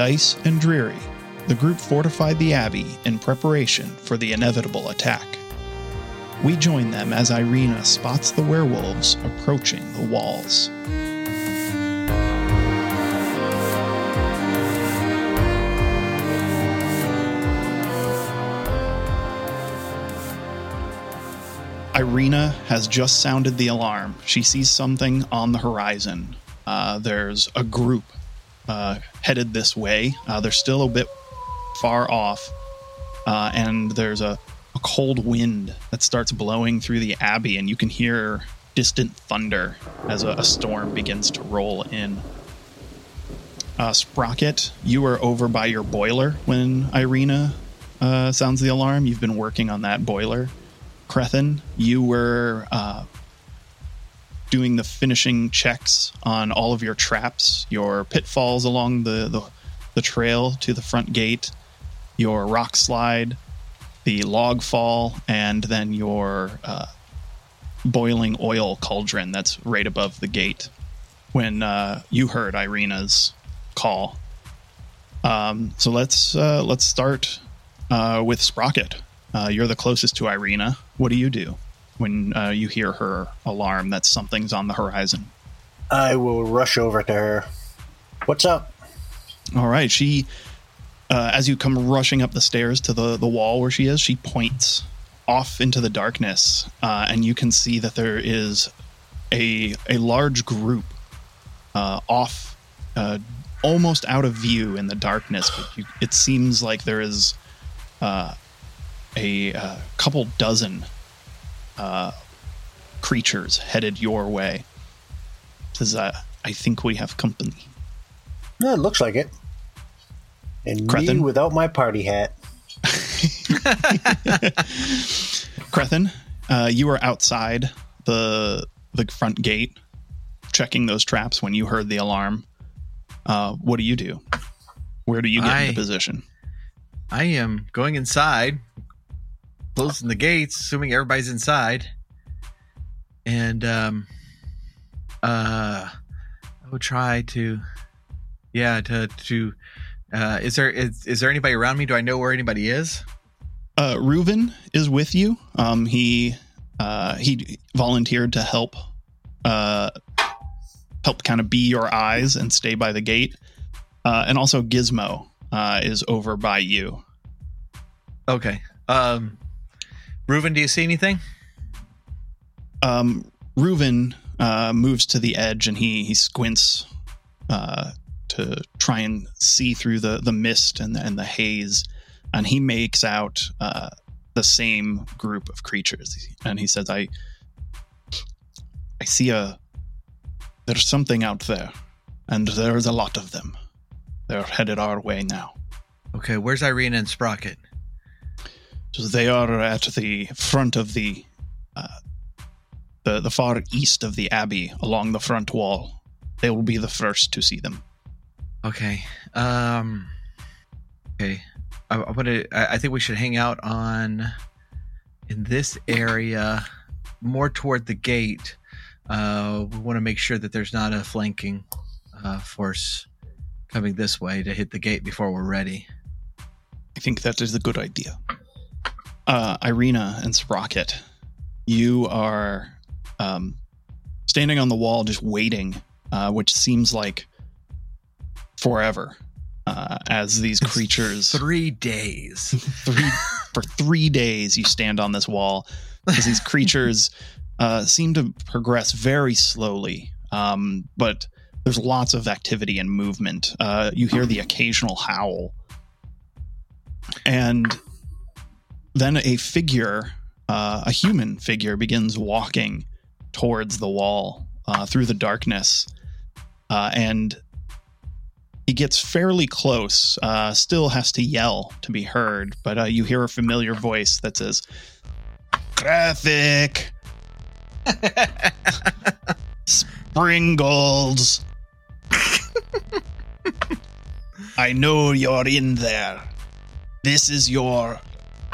Dice and Dreary, the group fortified the Abbey in preparation for the inevitable attack. We join them as Irina spots the werewolves approaching the walls. Irina has just sounded the alarm. She sees something on the horizon. Uh, there's a group uh, headed this way. Uh, they're still a bit far off, uh, and there's a, a cold wind that starts blowing through the abbey, and you can hear distant thunder as a, a storm begins to roll in. Uh, Sprocket, you are over by your boiler when Irina uh, sounds the alarm. You've been working on that boiler. Crethin, you were uh, doing the finishing checks on all of your traps, your pitfalls along the, the, the trail to the front gate, your rock slide, the log fall, and then your uh, boiling oil cauldron that's right above the gate. When uh, you heard Irina's call, um, so let's uh, let's start uh, with Sprocket. Uh, you're the closest to Irina. What do you do when uh, you hear her alarm that something's on the horizon? I will rush over to her. What's up? All right. She, uh, as you come rushing up the stairs to the, the wall where she is, she points off into the darkness, uh, and you can see that there is a a large group uh, off, uh, almost out of view in the darkness. But you, it seems like there is uh, a, uh couple dozen uh, creatures headed your way. Says, uh, I think we have company. No, it looks like it. And me without my party hat. Crethin, uh, you were outside the the front gate, checking those traps when you heard the alarm. Uh, what do you do? Where do you get I- into position? I am going inside, closing the gates, assuming everybody's inside, and um, uh, I will try to, yeah, to to. Uh, is there is, is there anybody around me? Do I know where anybody is? Uh, Reuven is with you. Um, he uh, he volunteered to help uh, help kind of be your eyes and stay by the gate. Uh, and also Gizmo uh, is over by you. Okay. Um, Reuven, do you see anything? Um, Reuven uh, moves to the edge and he he squints uh, to try and see through the the mist and the, and the haze, and he makes out uh, the same group of creatures. And he says, "I I see a there's something out there, and there's a lot of them. They're headed our way now." Okay. Where's Irene and Sprocket? So they are at the front of the uh, the the far east of the abbey, along the front wall. They will be the first to see them. Okay. Um. Okay. I, I want to. I I think we should hang out on in this area, more toward the gate. Uh, we want to make sure that there's not a flanking uh, force coming this way to hit the gate before we're ready. I think that is a good idea. Uh, Irina and Sprocket, you are um, standing on the wall, just waiting, uh, which seems like forever. Uh, as these creatures Three days. three for three days you stand on this wall as these creatures uh, seem to progress very slowly um, but there's lots of activity and movement uh, you hear the occasional howl and then a figure uh, a human figure begins walking towards the wall uh, through the darkness uh, and he gets fairly close, uh, still has to yell to be heard, but uh, you hear a familiar voice that says, Graphic, Springles. I know you're in there. This is your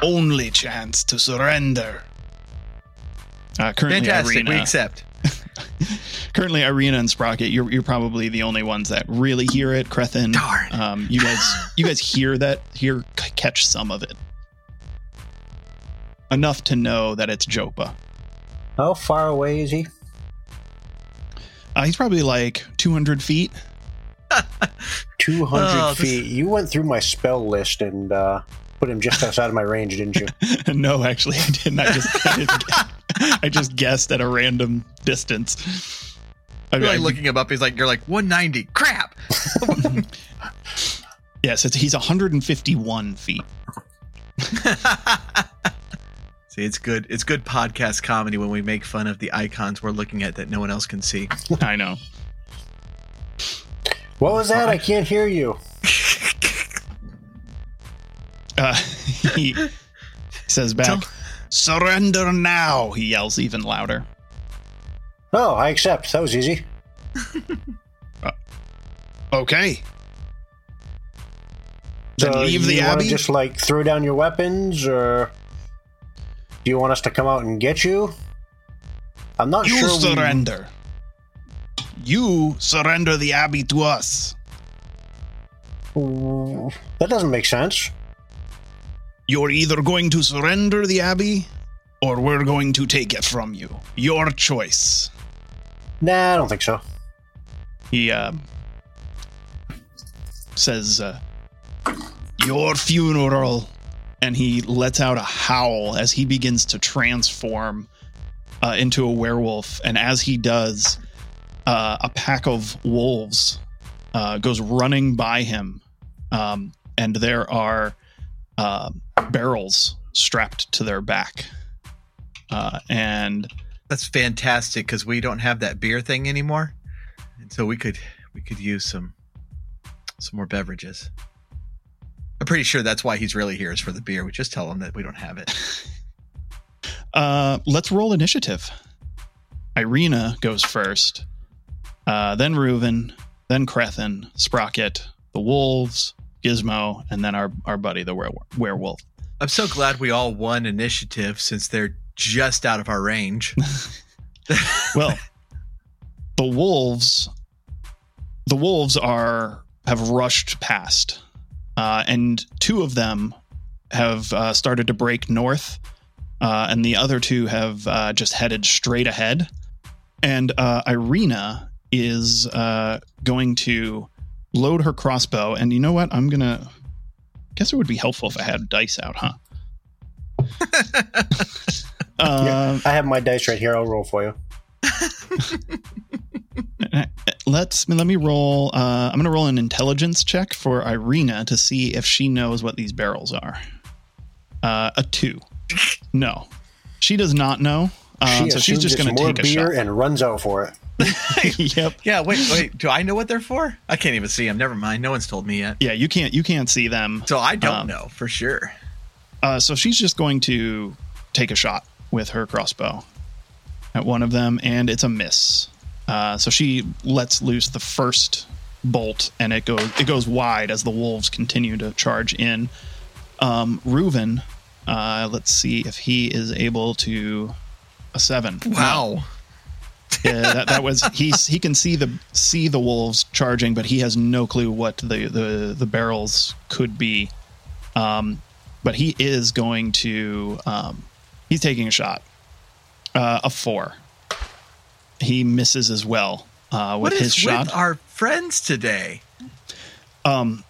only chance to surrender. Uh, currently, Fantastic. Irina, We accept. currently Irina and Sprocket, you're you're probably the only ones that really hear it. Crethin, Darn. um, you guys you guys hear that hear catch some of it enough to know that it's Jopa. How far away is he? Uh, he's probably like 200 feet. 200 Oh, this- feet. You went through my spell list and uh, put him just outside of my range, didn't you? no, actually, I didn't. I just I, didn't I just guessed at a random distance. I, You're like looking him up. He's like, you're like 190. Crap. yes, it's, he's 151 feet. See, it's good. It's good podcast comedy when we make fun of the icons we're looking at that no one else can see. I know. What was that? I can't hear you. Uh, he says back, Tell- "Surrender now!" He yells even louder. Oh, I accept. That was easy. Okay. Then So leave the want abbey. just like throw down your weapons, or do you want us to come out and get you? I'm not you sure. we- surrender. You surrender the abbey to us. That doesn't make sense. You're either going to surrender the abbey, or we're going to take it from you. Your choice. Nah, I don't think so. He uh, says, uh, Your funeral. And he lets out a howl as he begins to transform uh, into a werewolf. And as he does, uh, a pack of wolves uh, goes running by him. Um, and there are uh, barrels strapped to their back. Uh, and That's fantastic because we don't have that beer thing anymore, and so we could we could use some some more beverages. I'm pretty sure that's why he's really here is for the beer. We just tell him that we don't have it. Uh, let's roll initiative. Irina goes first, uh, then Reuven, then Crethin, Sprocket, the wolves, Gizmo, and then our, our buddy, the were- werewolf. I'm so glad we all won initiative since they're just out of our range. Well, the wolves, the wolves are have rushed past, uh, and two of them have uh, started to break north, uh, and the other two have uh, just headed straight ahead. And uh, Irina is uh, going to load her crossbow, and you know what? I'm gonna. Guess it would be helpful if I had dice out, huh? uh, I have my dice right here. I'll roll for you. let's let me roll uh, i'm gonna roll an intelligence check for irina to see if she knows what these barrels are uh, a two no she does not know um, she so she's just gonna more take a beer shot and runs out for it. yep yeah, wait, wait. Do I know what they're for? I can't even see them. Never mind. No one's told me yet. yeah you can't you can't see them So I don't Um, know for sure. uh, so she's just going to take a shot with her crossbow at one of them and it's a miss uh, so she lets loose the first bolt and it goes it goes wide as the wolves continue to charge in um, Reuven, uh, let's see if he is able to a seven Wow. Yeah, that, that was he's he can see the see the wolves charging, but he has no clue what the the the barrels could be. Um, but he is going to um, he's taking a shot. Uh, a four. He misses as well uh, with What his is shot. with our friends today? um,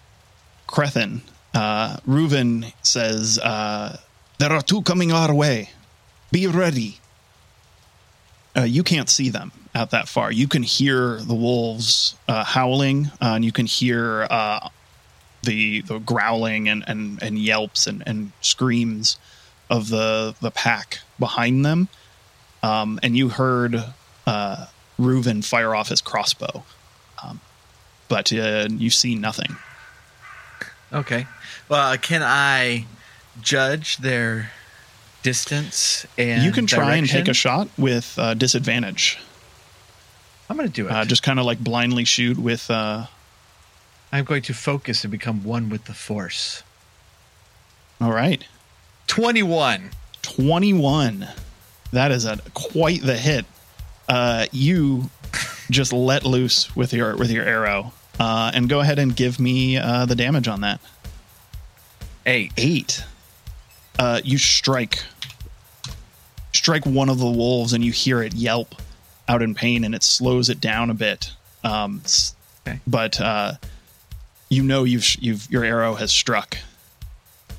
Crethin, uh, Reuven says, uh, There are two coming our way. Be ready. Uh, you can't see them out that far. You can hear the wolves uh, howling, uh, and you can hear uh, the the growling and, and, and yelps and, and screams of the the pack behind them. Um, and you heard uh, Reuven fire off his crossbow, um, but uh, you see nothing. Okay. Well, uh, can I judge their distance and you can try and take a shot with uh, disadvantage. I'm going to do it. Uh, just kind of like blindly shoot with. Uh, I'm going to focus and become one with the force. all right, 21. twenty-one. That is a quite the hit. uh, you just let loose with your with your arrow, uh, and go ahead and give me uh, the damage on that. Eight. Eight. Uh, you strike strike one of the wolves, and you hear it yelp out in pain, and it slows it down a bit. Um, Okay. But uh, you know you've you've your arrow has struck.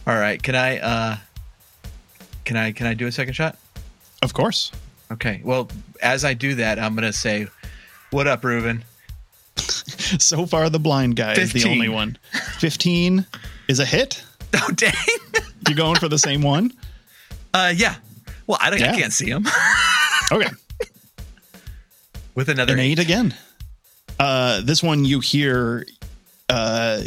All right. Can I? uh Can I? Can I do a second shot? Of course. Okay. Well, as I do that, I'm gonna say, "What up, Reuben?" So far, the blind guy is the only one. Fifteen is a hit. Oh, dang. You going for the same one? uh, yeah. Well, I, don't, Yeah. I can't see him Okay. with another An eight. eight again. Uh, this one you hear, uh,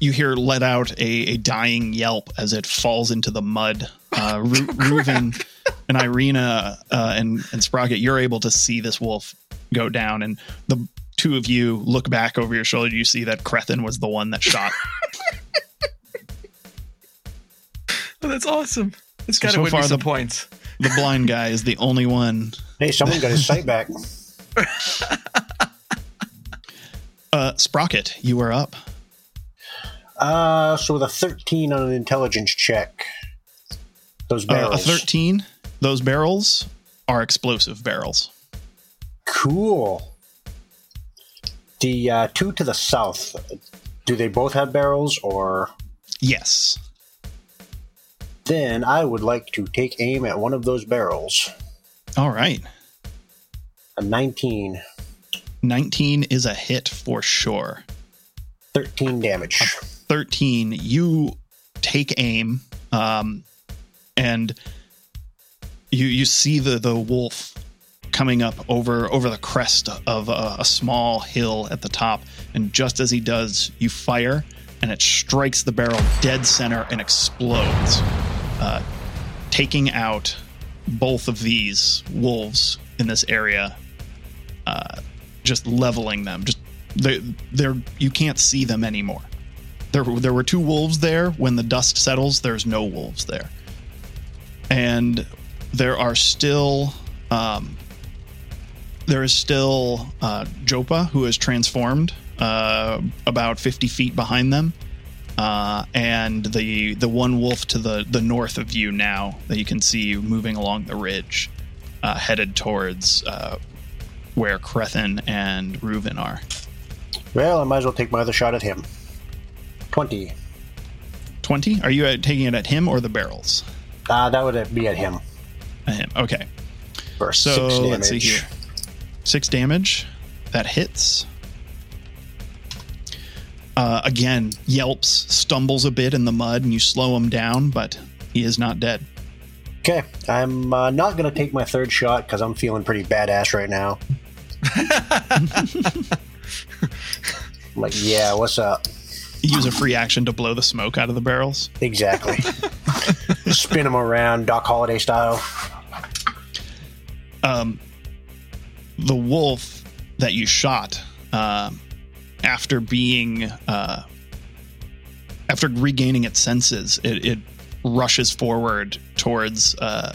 you hear let out a, a dying yelp as it falls into the mud. Uh, Ru- Reuven and Irina uh, and and Sprocket, you're able to see this wolf go down, and the two of you look back over your shoulder. You see that Crethin was the one that shot. Oh, that's awesome. It's So- got to so win far me some the- points. the blind guy is the only one. Hey, someone got his sight back. Uh, Sprocket, you are up. Uh, so with a 13 on an intelligence check, those Uh, a 13. Those barrels are explosive barrels. Cool. The uh, two to the south, do they both have barrels, or Yes. Then I would like to take aim at one of those barrels. All right. A 19, 19 is a hit for sure. 13 damage. 13, you take aim um, and you you see the, the wolf coming up over over the crest of a, a small hill at the top and just as he does you fire and it strikes the barrel dead center and explodes uh, taking out both of these wolves in this area uh, just leveling them just they, they're you can't see them anymore there, there were two wolves there. When the dust settles, there's no wolves there. And there are still, um, there is still uh, Jopa, who is transformed uh, about 50 feet behind them. Uh, and the the one wolf to the, the north of you now that you can see moving along the ridge, uh, headed towards uh, where Crethin and Reuven are. Well, I might as well take my other shot at him. 20. 20? Are you uh, taking it at him or the barrels? Uh, that would be at him At him. Okay. for So six let's see here. Six damage. That hits. Uh, again, yelps, stumbles a bit in the mud, and you slow him down, but he is not dead. Okay, I'm uh, not going to take my third shot because I'm feeling pretty badass right now. Like, yeah, what's up? You use a free action to blow the smoke out of the barrels. Exactly. Spin him around, Doc Holliday style. Um, the wolf that you shot, um, after being, uh, after regaining its senses, it, it rushes forward towards, uh,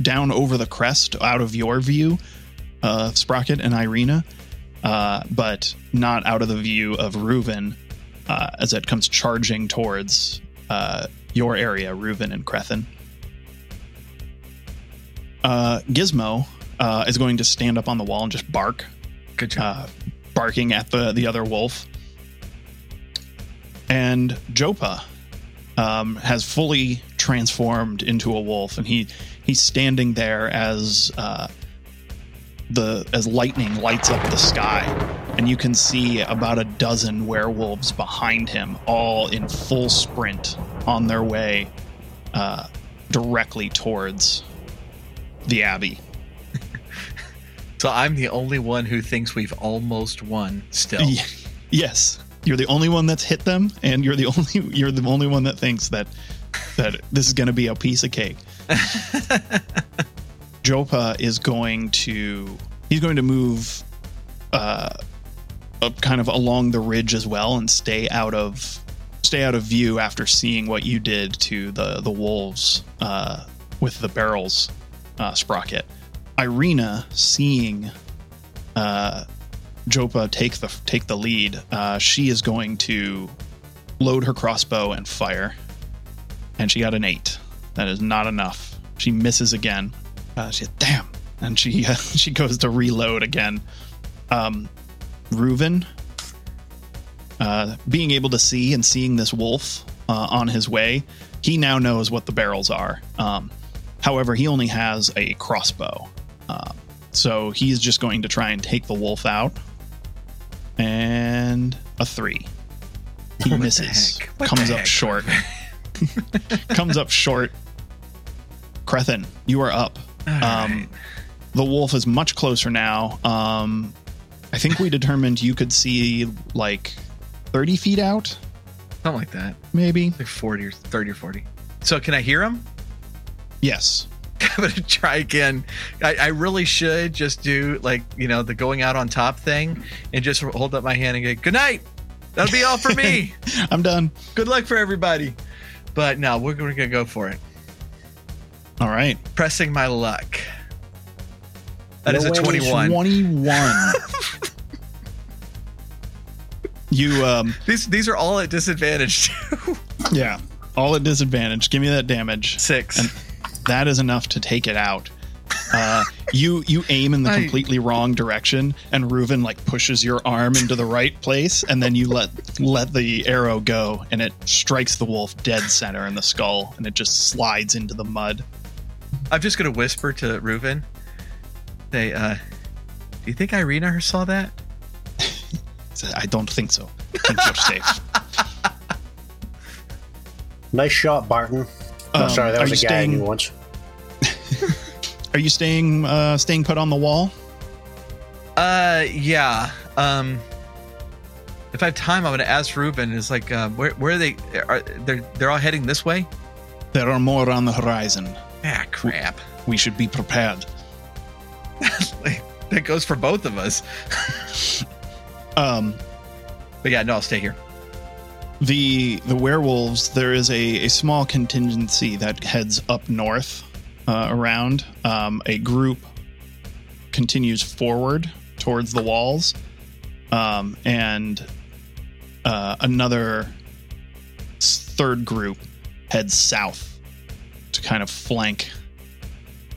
down over the crest, out of your view, uh, Sprocket and Irina, uh, but not out of the view of Reuven, uh, as it comes charging towards uh, your area, Reuven and Crethin. Uh, Gizmo uh, is going to stand up on the wall and just bark, Good job. Barking at the the other wolf. And Jopa um, has fully transformed into a wolf, and he he's standing there as uh, the as lightning lights up the sky, and you can see about a dozen werewolves behind him, all in full sprint on their way uh, directly towards the abbey. So I'm the only one who thinks we've almost won still. Yes, you're the only one that's hit them, and you're the only you're the only one that thinks that that this is going to be a piece of cake. Jopa is going to he's going to move uh, up kind of along the ridge as well and stay out of stay out of view after seeing what you did to the the wolves uh, with the barrels uh, sprocket. Irina, seeing uh, Jopa take the take the lead, uh, she is going to load her crossbow and fire. And she got an eight. That is not enough. She misses again. Uh, she damn, and she uh, she goes to reload again. Um, Reuven, uh, being able to see and seeing this wolf uh, on his way, he now knows what the barrels are. Um, however, he only has a crossbow, uh, so he's just going to try and take the wolf out. And a three. He What misses. Comes up short. Comes up short. Crethin, you are up. Um, right. The wolf is much closer now. Um, I think we determined you could see like 30 feet out, Something like that. maybe. Like 40 or 30 or 40. So can I hear him? Yes. I'm gonna try again. I, I really should just do like you know the going out on top thing and just hold up my hand and go good night. That'll be all for me. I'm done. Good luck for everybody. But no, we're, we're gonna go for it. All right. Pressing my luck. That No is a 21. 21. you, um, These these are all at disadvantage too. yeah, all at disadvantage. Give me that damage. Six. And that is enough to take it out. Uh, you you aim in the I- completely wrong direction, and Reuven like pushes your arm into the right place, and then you let let the arrow go, and it strikes the wolf dead center in the skull, and it just slides into the mud. I'm just gonna whisper to Reuven. Say, uh, do you think Irina saw that? I don't think so. I think you're safe. Nice shot, Barton. Oh, Um, sorry, that was a guy I knew once. Are you staying uh, staying put on the wall? Uh, yeah. Um, if I have time, I'm gonna ask Ruben. Is like, uh, where where are they? Are they're they're all heading this way? There are more on the horizon. Ah, crap. We should be prepared. that goes for both of us. Um, But yeah, no, I'll stay here. the the werewolves there is a, a small contingency that heads up north uh, around um, a group continues forward towards the walls um, and uh, another third group heads south to kind of flank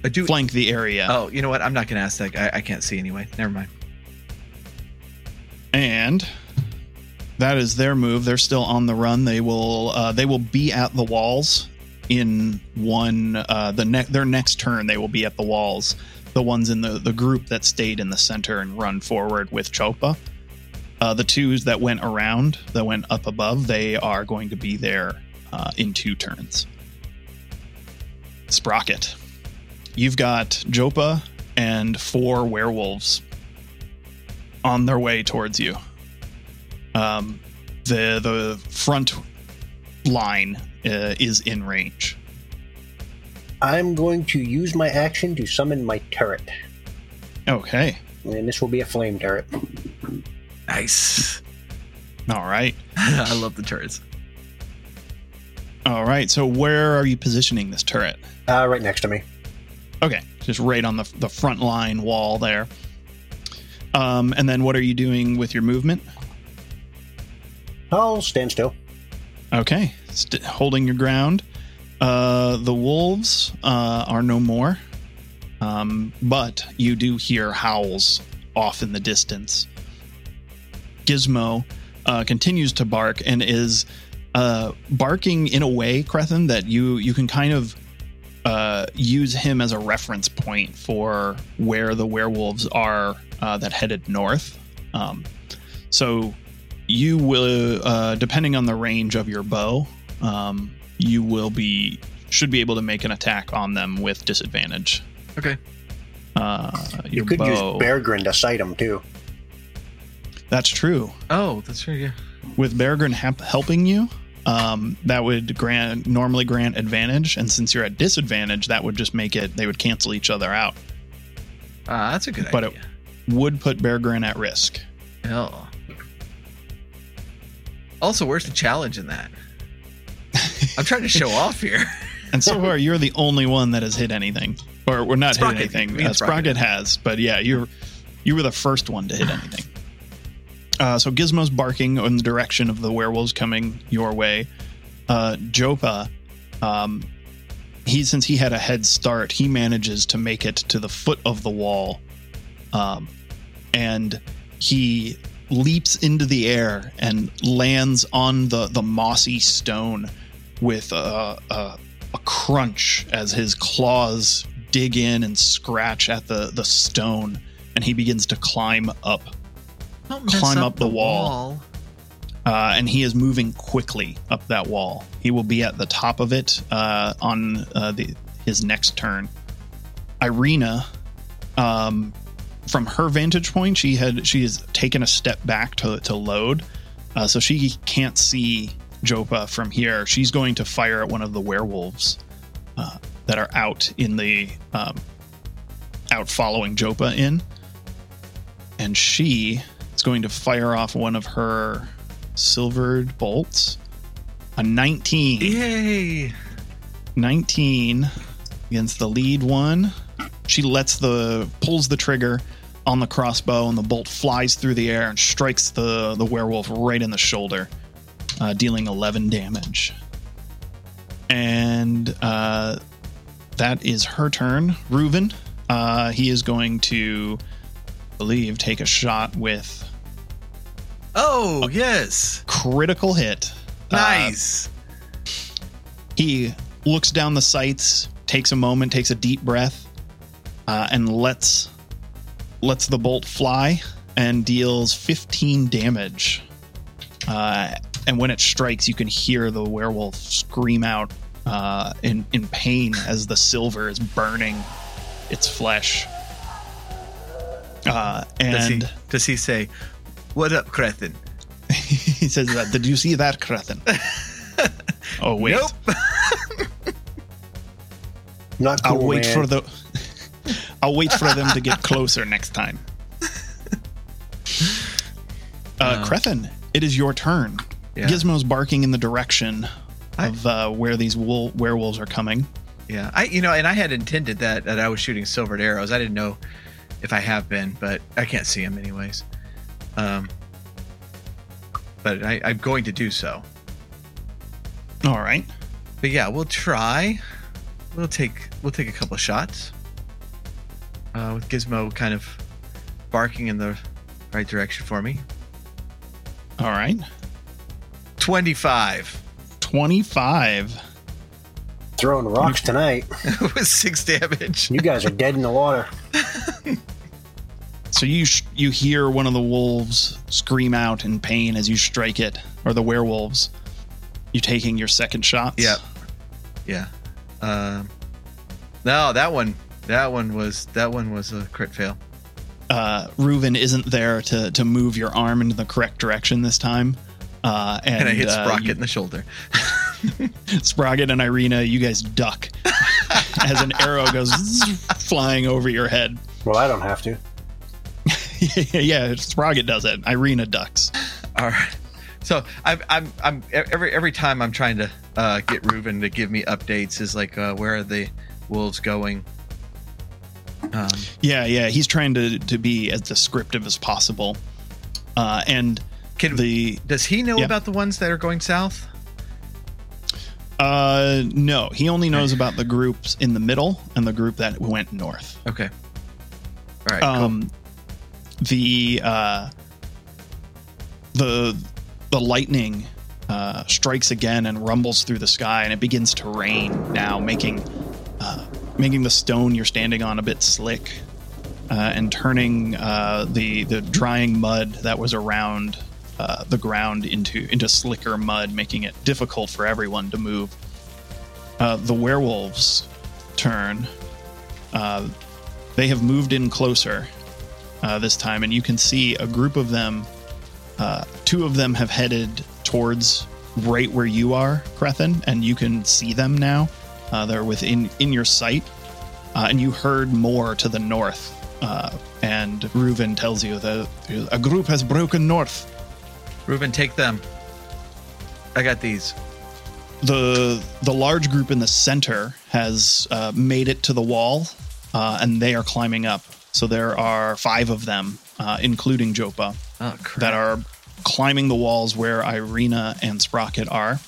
I do. flank the area Oh, you know what? I'm not gonna ask that. I, I can't see anyway. Never mind. and that is their move. They're still on the run. They will uh, they will be at the walls in one uh, the ne- their next turn. They will be at the walls. The ones in the the group that stayed in the center and run forward with Jopa. Uh, the twos that went around that went up above. They are going to be there uh, in two turns. Sprocket, you've got Jopa and four werewolves on their way towards you. Um, the the front line uh, is in range. I'm going to use my action to summon my turret. Okay, And this will be a flame turret. Nice. all right, I love the turrets. all right. So where are you positioning this turret? Uh, right next to me. Okay, just right on the the front line wall there. Um, and then what are you doing with your movement? I'll stand still. Okay, st- holding your ground. Uh, the wolves uh, are no more, um, but you do hear howls off in the distance. Gizmo uh, continues to bark and is uh, barking in a way, Crethin, that you you can kind of uh, use him as a reference point for where the werewolves are uh, that headed north. Um, so you will, uh, depending on the range of your bow, um, you will be should be able to make an attack on them with disadvantage. Okay. Uh, You your could use bow. Beargrin to sight them too. That's true. Oh, that's true. Yeah. With Beargrin hep- helping you, um, that would grant normally grant advantage, and since you're at disadvantage, that would just make it they would cancel each other out. Uh, that's a good But it- Would put Beargrin at risk. Oh. Also, where's the challenge in that? I'm trying to show off here. And so far, you're the only one that has hit anything, or we're not Sprocket. hit anything. Uh, Sprocket has, but yeah, you're you were the first one to hit anything. Uh, so Gizmo's barking in the direction of the werewolves coming your way. Uh, Jopa, um, he since he had a head start, he manages to make it to the foot of the wall, um, and he leaps into the air and lands on the the mossy stone with a, a, a crunch as his claws dig in and scratch at the the stone, and he begins to climb up Don't Climb up the wall. uh, and he is moving quickly up that wall. He will be at the top of it uh, on uh, the, his next turn. Irina, um, from her vantage point, she had she has taken a step back to to load, uh, so she can't see Jopa from here. She's going to fire at one of the werewolves uh, that are out in the um, out following Jopa in, and she is going to fire off one of her silvered bolts. A 19. Yay! 19 against the lead one. She lets the pulls the trigger on the crossbow and the bolt flies through the air and strikes the the werewolf right in the shoulder, uh, dealing 11 damage. And uh, that is her turn. Reuven, uh, he is going to I believe take a shot with Oh, yes. critical hit. Uh, Nice. he looks down the sights, takes a moment, takes a deep breath, uh, and lets lets the bolt fly and deals 15 damage. Uh, and when it strikes, you can hear the werewolf scream out uh, in in pain as the silver is burning its flesh. Uh, does, he, and does he say, What up, Crethin? he says, that, "Did you see that, Crethin?" oh wait, Nope. Not cool, I'll wait man. for the. I'll wait for them to get closer next time. Uh, Crethin, it is your turn. Yeah. Gizmo's barking in the direction of uh, where these wool- werewolves are coming. Yeah, I you know, and I had intended that that I was shooting silvered arrows. I didn't know if I have been, but I can't see them anyways. Um, but I, I'm going to do so. All right. But yeah, we'll try. We'll take we'll take a couple of shots. Uh, with Gizmo kind of barking in the right direction for me. All right. Twenty-five 25. Throwing rocks tonight. with six damage. You guys are dead in the water. So you sh- you hear one of the wolves scream out in pain as you strike it, or the werewolves. You taking your second shots? Yeah. Yeah. Um, no, that one. That one was that one was a crit fail. uh, Reuven isn't there to to move your arm in the correct direction this time. Uh, and, And I hit uh, Sprocket you- in the shoulder. Sprocket and Irina, you guys duck as an arrow goes flying over your head. Well, I don't have to. yeah, Sprocket does it. Irina ducks. All right. So I'm I'm I'm every every time I'm trying to uh, get Reuben to give me updates is like uh, where are the wolves going? Um, Yeah, yeah, he's trying to to be as descriptive as possible. Uh, and can the does he know Yeah. about the ones that are going south? uh, no, he only knows about the groups in the middle and the group that went north. Okay. All right. cool. um the uh the the lightning uh strikes again and rumbles through the sky and it begins to rain now making uh making the stone you're standing on a bit slick uh, and turning uh the the drying mud that was around uh, the ground into into slicker mud making it difficult for everyone to move uh the werewolves turn uh they have moved in closer uh, this time, and you can see a group of them. Two of them have headed towards right where you are, Crethin, and you can see them now. Uh, they're within in your sight, uh, and you heard more to the north. Uh, and Reuven tells you that a group has broken north. Reuben, take them. I got these. the The large group in the center has uh, made it to the wall, uh, and they are climbing up. So there are five of them, uh, including Jopa, Oh that are climbing the walls where Irina and Sprocket are.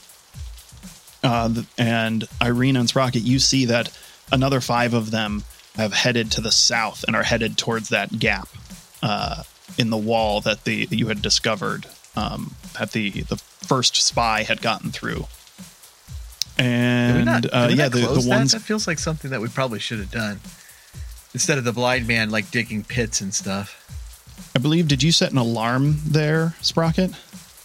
Uh, and Irene and Sprocket, you see that another five of them have headed to the south and are headed towards that gap uh, in the wall that the that you had discovered um, that the the first spy had gotten through. Did we And not, uh, did we yeah, not the, close the that? ones that feels like something that we probably should have done instead of the blind man like digging pits and stuff. I believe. Did you set an alarm there, Sprocket?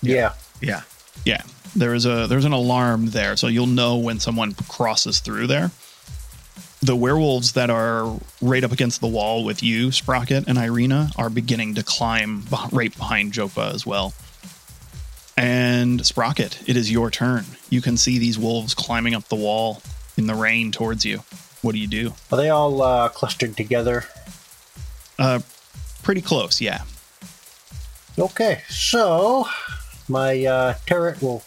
Yeah. Yeah. Yeah, there is a there's an alarm there, so you'll know when someone crosses through there. The werewolves that are right up against the wall with you, Sprocket and Irina, are beginning to climb right behind Jopa as well. And Sprocket, it is your turn. You can see these wolves climbing up the wall in the rain towards you. What do you do? Are they all uh, clustered together? Uh, pretty close, yeah. Okay, so my uh, turret will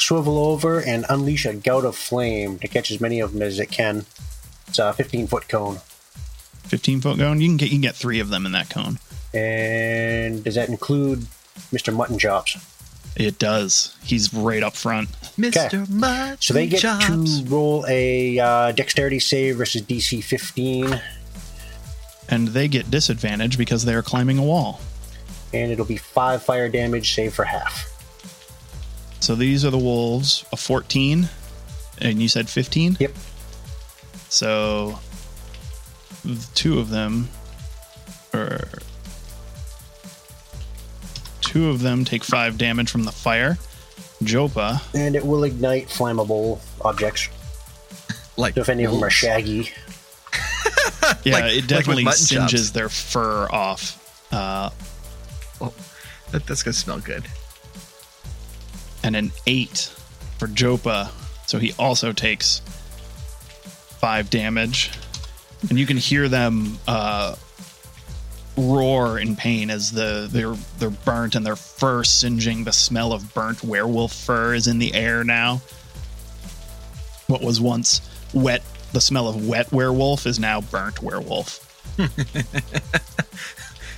swivel over and unleash a gout of flame to catch as many of them as it can. It's a 15 foot cone. 15 foot cone. You can get you can get three of them in that cone. And does that include Mr. Mutton Chops? It does. He's right up front. Mr. Mutton So they get Chops. to roll a uh, dexterity save versus DC 15, and they get disadvantage because they are climbing a wall. and it'll be 5 fire damage, save for half. So these are the wolves, a 14, and you said 15? Yep. So the two of them are two of them take 5 damage from the fire. Jopa, And it will ignite flammable objects. like So if any of them are shaggy, yeah, Like- like it with definitely mutton chops. singes their fur off. Uh, That, that's gonna smell good. And an 8 for Jopa. So he also takes 5 damage. And you can hear them uh, roar in pain as the they're they're burnt and their fur singeing. The smell of burnt werewolf fur is in the air now. What was once wet, the smell of wet werewolf is now burnt werewolf.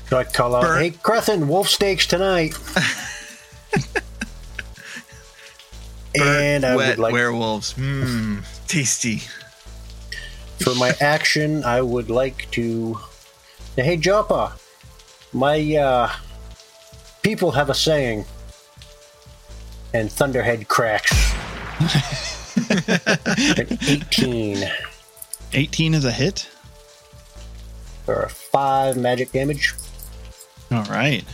so I call out, Burnt. "Hey, Crethin, wolf steaks tonight." and I Wet would like werewolves. Mmm, tasty. for my action, I would like to. Hey, Jopa, my uh, people have a saying, and Thunderhead cracks. An 18 18 is a hit. for 5 magic damage, All right.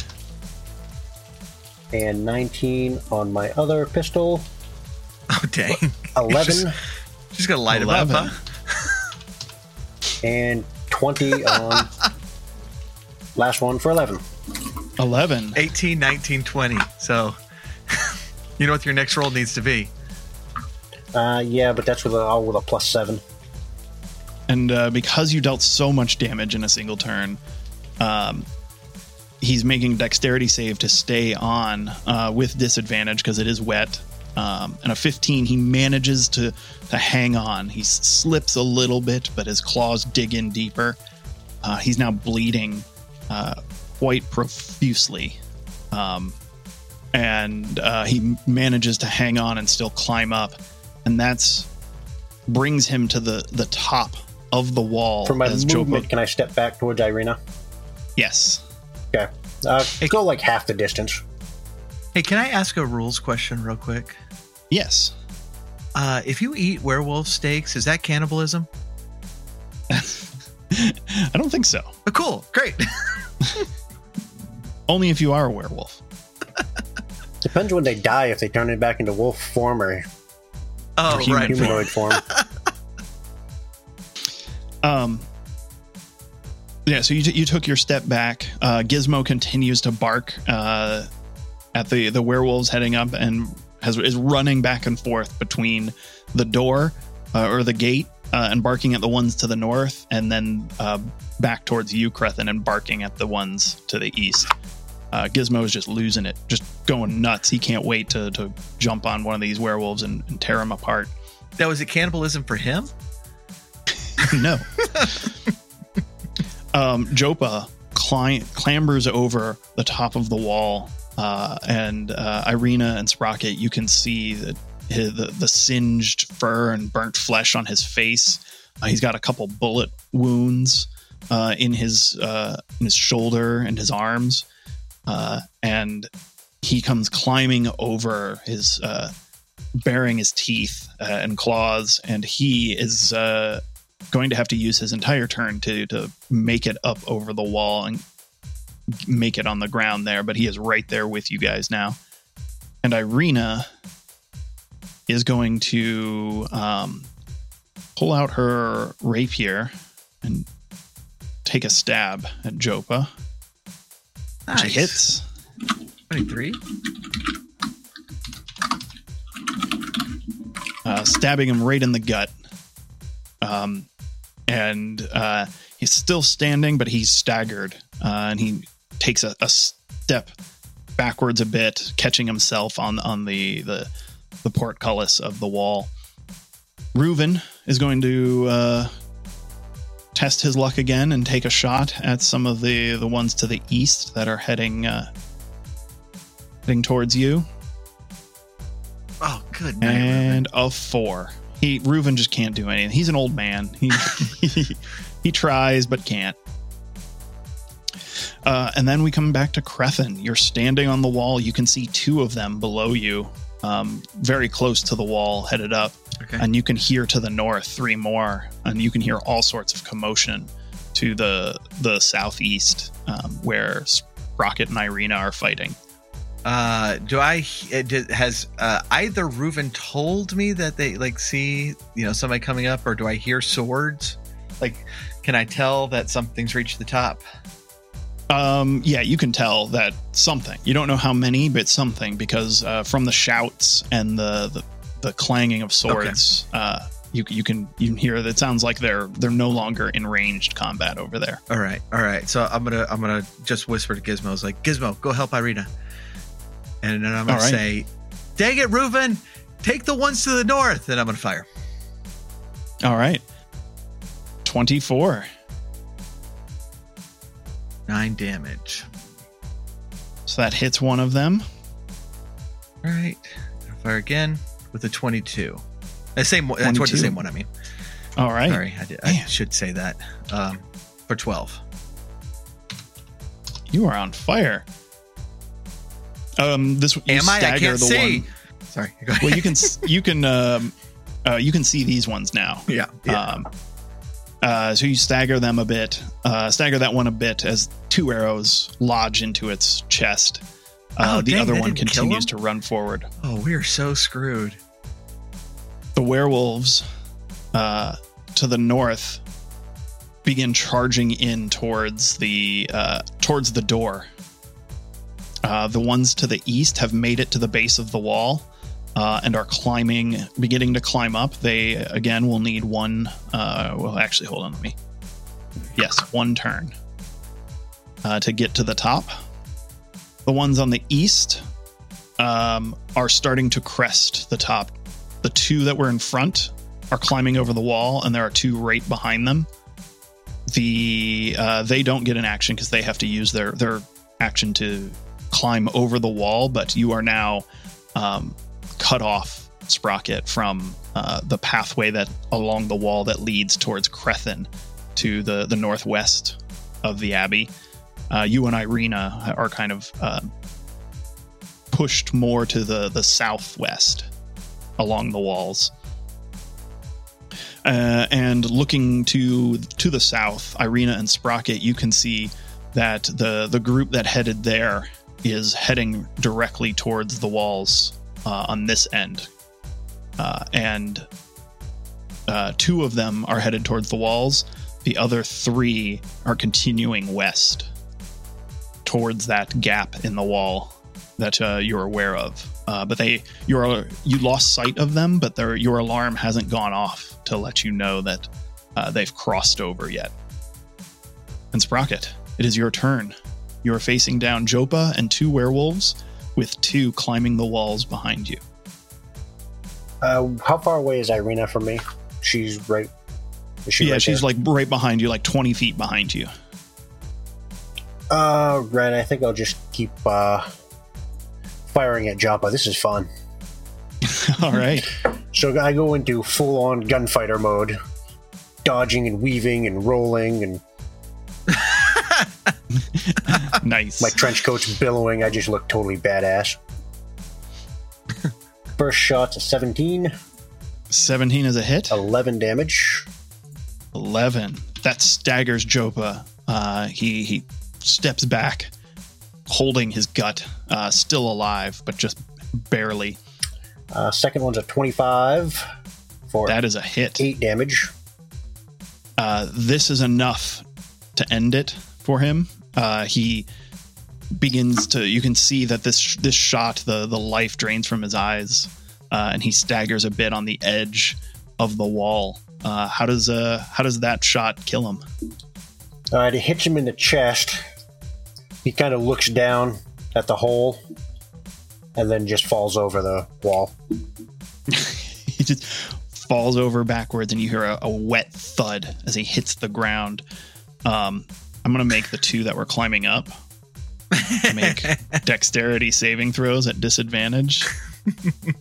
and 19 on my other pistol. Oh dang. 11 She's gonna light him up, huh? and 20 on. Last one for 11. 11. 18, 19, 20. So you know what your next roll needs to be. Uh, yeah, but that's with a, all with a plus 7. And uh, because you dealt so much damage in a single turn, um, he's making dexterity save to stay on uh, with disadvantage because it is wet. Um, and a 15, he manages to to hang on. He slips a little bit, but his claws dig in deeper. Uh, he's now bleeding uh, quite profusely. Um, and uh, he manages to hang on and still climb up. And that's brings him to the, the top of the wall. For my as Jopa- can I step back towards Irina? yes. Okay. Uh, go like half the distance. Hey, can I ask a rules question real quick? Yes. Uh, if you eat werewolf steaks, is that cannibalism? I don't think so. Oh, cool, great. Only if you are a werewolf. Depends when they die if they turn it back into wolf form or Oh, human right. humanoid form. Um, yeah, so you, t- you took your step back. Uh, Gizmo continues to bark uh, at the, the werewolves heading up and has, is running back and forth between the door uh, or the gate uh, and barking at the ones to the north, and then uh, back towards you, Crethin, and barking at the ones to the east. Uh, Gizmo is just losing it, just going nuts. He can't wait to, to jump on one of these werewolves and, and tear them apart. Now, is it cannibalism for him? no. um, Jopa cli- clambers over the top of the wall, uh, and uh, Irina and Sprocket, you can see that the, the singed fur and burnt flesh on his face. Uh, he's got a couple bullet wounds uh, in his uh, in his shoulder and his arms, uh, and he comes climbing over his, bearing his teeth and claws, and he is going to have to use his entire turn to to make it up over the wall and make it on the ground there. But he is right there with you guys now, and Irina is going to um, pull out her rapier and take a stab at Jopa. Nice. She hits. 23. uh, stabbing him right in the gut. Um, and uh, he's still standing, but he's staggered, uh, and he takes a, a step backwards a bit, catching himself on on the the, the portcullis of the wall. Reuven is going to uh, test his luck again and take a shot at some of the the ones to the east that are heading uh, heading towards you. Oh, good night. and a four. He Reuven just can't do anything. He's an old man. He he, he tries but can't. Uh, and then we come back to Crethin. You're standing on the wall. You can see two of them below you, um, very close to the wall, headed up. Okay. And you can hear to the north three more, and you can hear all sorts of commotion to the the southeast, um, where Sprocket and Irina are fighting. Uh, do I uh, has uh, either Reuven told me that they like see you know somebody coming up, or do I hear swords? Like, can I tell that something's reached the top? Um, yeah, you can tell that something. You don't know how many, but something because uh, from the shouts and the the, the clanging of swords, uh, you you can you can hear that it sounds like they're they're no longer in ranged combat over there. All right, all right. So I'm gonna I'm gonna just whisper to Gizmo. It's like Gizmo, go help Irina, and then I'm gonna right. say, "Dang it, Reuven, take the ones to the north," and I'm gonna fire. All right, twenty four. Nine damage. So that hits one of them. All right, fire again with a 22. The same one. Towards the same one. I mean. All right. Sorry, I, did, I should say that. Um, for 12. You are on fire. Um, this you Am I? I stagger can't the see. one. Sorry. Go ahead. Well, you can you can um, uh, you can see these ones now. yeah. Yeah. Um, uh, so you stagger them a bit, uh, stagger that one a bit as two arrows lodge into its chest. Uh, Oh, the dang, other one continues to run forward. oh, we are so screwed. The werewolves uh, to the north begin charging in towards the uh, towards the door. Uh, the ones to the east have made it to the base of the wall uh, and are climbing, beginning to climb up. They again will need one. Uh, well, actually, hold on. Let me. Yes, one turn uh, to get to the top. The ones on the east um, are starting to crest the top. The two that were in front are climbing over the wall, and there are two right behind them. The uh, they don't get an action because they have to use their their action to climb over the wall, but you are now um, cut off, Sprocket, from uh, the pathway that along the wall that leads towards Crethin to the the northwest of the abbey. Uh, you and Irina are kind of uh, pushed more to the the southwest along the walls. Uh, and looking to to the south, Irina and Sprocket, you can see that the the group that headed there is heading directly towards the walls uh, on this end, uh, and uh, two of them are headed towards the walls. The other three are continuing west towards that gap in the wall that uh, you're aware of. Uh, but they, you're you lost sight of them, but your alarm hasn't gone off to let you know that uh, they've crossed over yet. And Sprocket, it is your turn. You are facing down Jopa and two werewolves, with two climbing the walls behind you. Uh, how far away is Irina from me? She's right. She yeah, right she's there? like right behind you, like 20 feet behind you. Uh, right. I think I'll just keep uh, firing at Jopa. This is fun. All right. So I go into full on gunfighter mode, dodging and weaving and rolling, and nice. my trench coat's billowing. I just look totally badass. First shot's a 17, 17 is a hit. 11 damage. 11. That staggers Jopa. Uh, he, he steps back, holding his gut, uh, still alive, but just barely. Uh, second one's a 25 for That is a hit. 8 damage. Uh, this is enough to end it for him. Uh, he begins to. You can see that this this shot, the the life drains from his eyes, uh, and he staggers a bit on the edge of the wall. Uh, how does uh how does that shot kill him? Alright, it hits him in the chest. He kind of looks down at the hole and then just falls over the wall. he just falls over backwards, and you hear a, a wet thud as he hits the ground. Um, I'm gonna make the two that were climbing up make dexterity saving throws at disadvantage.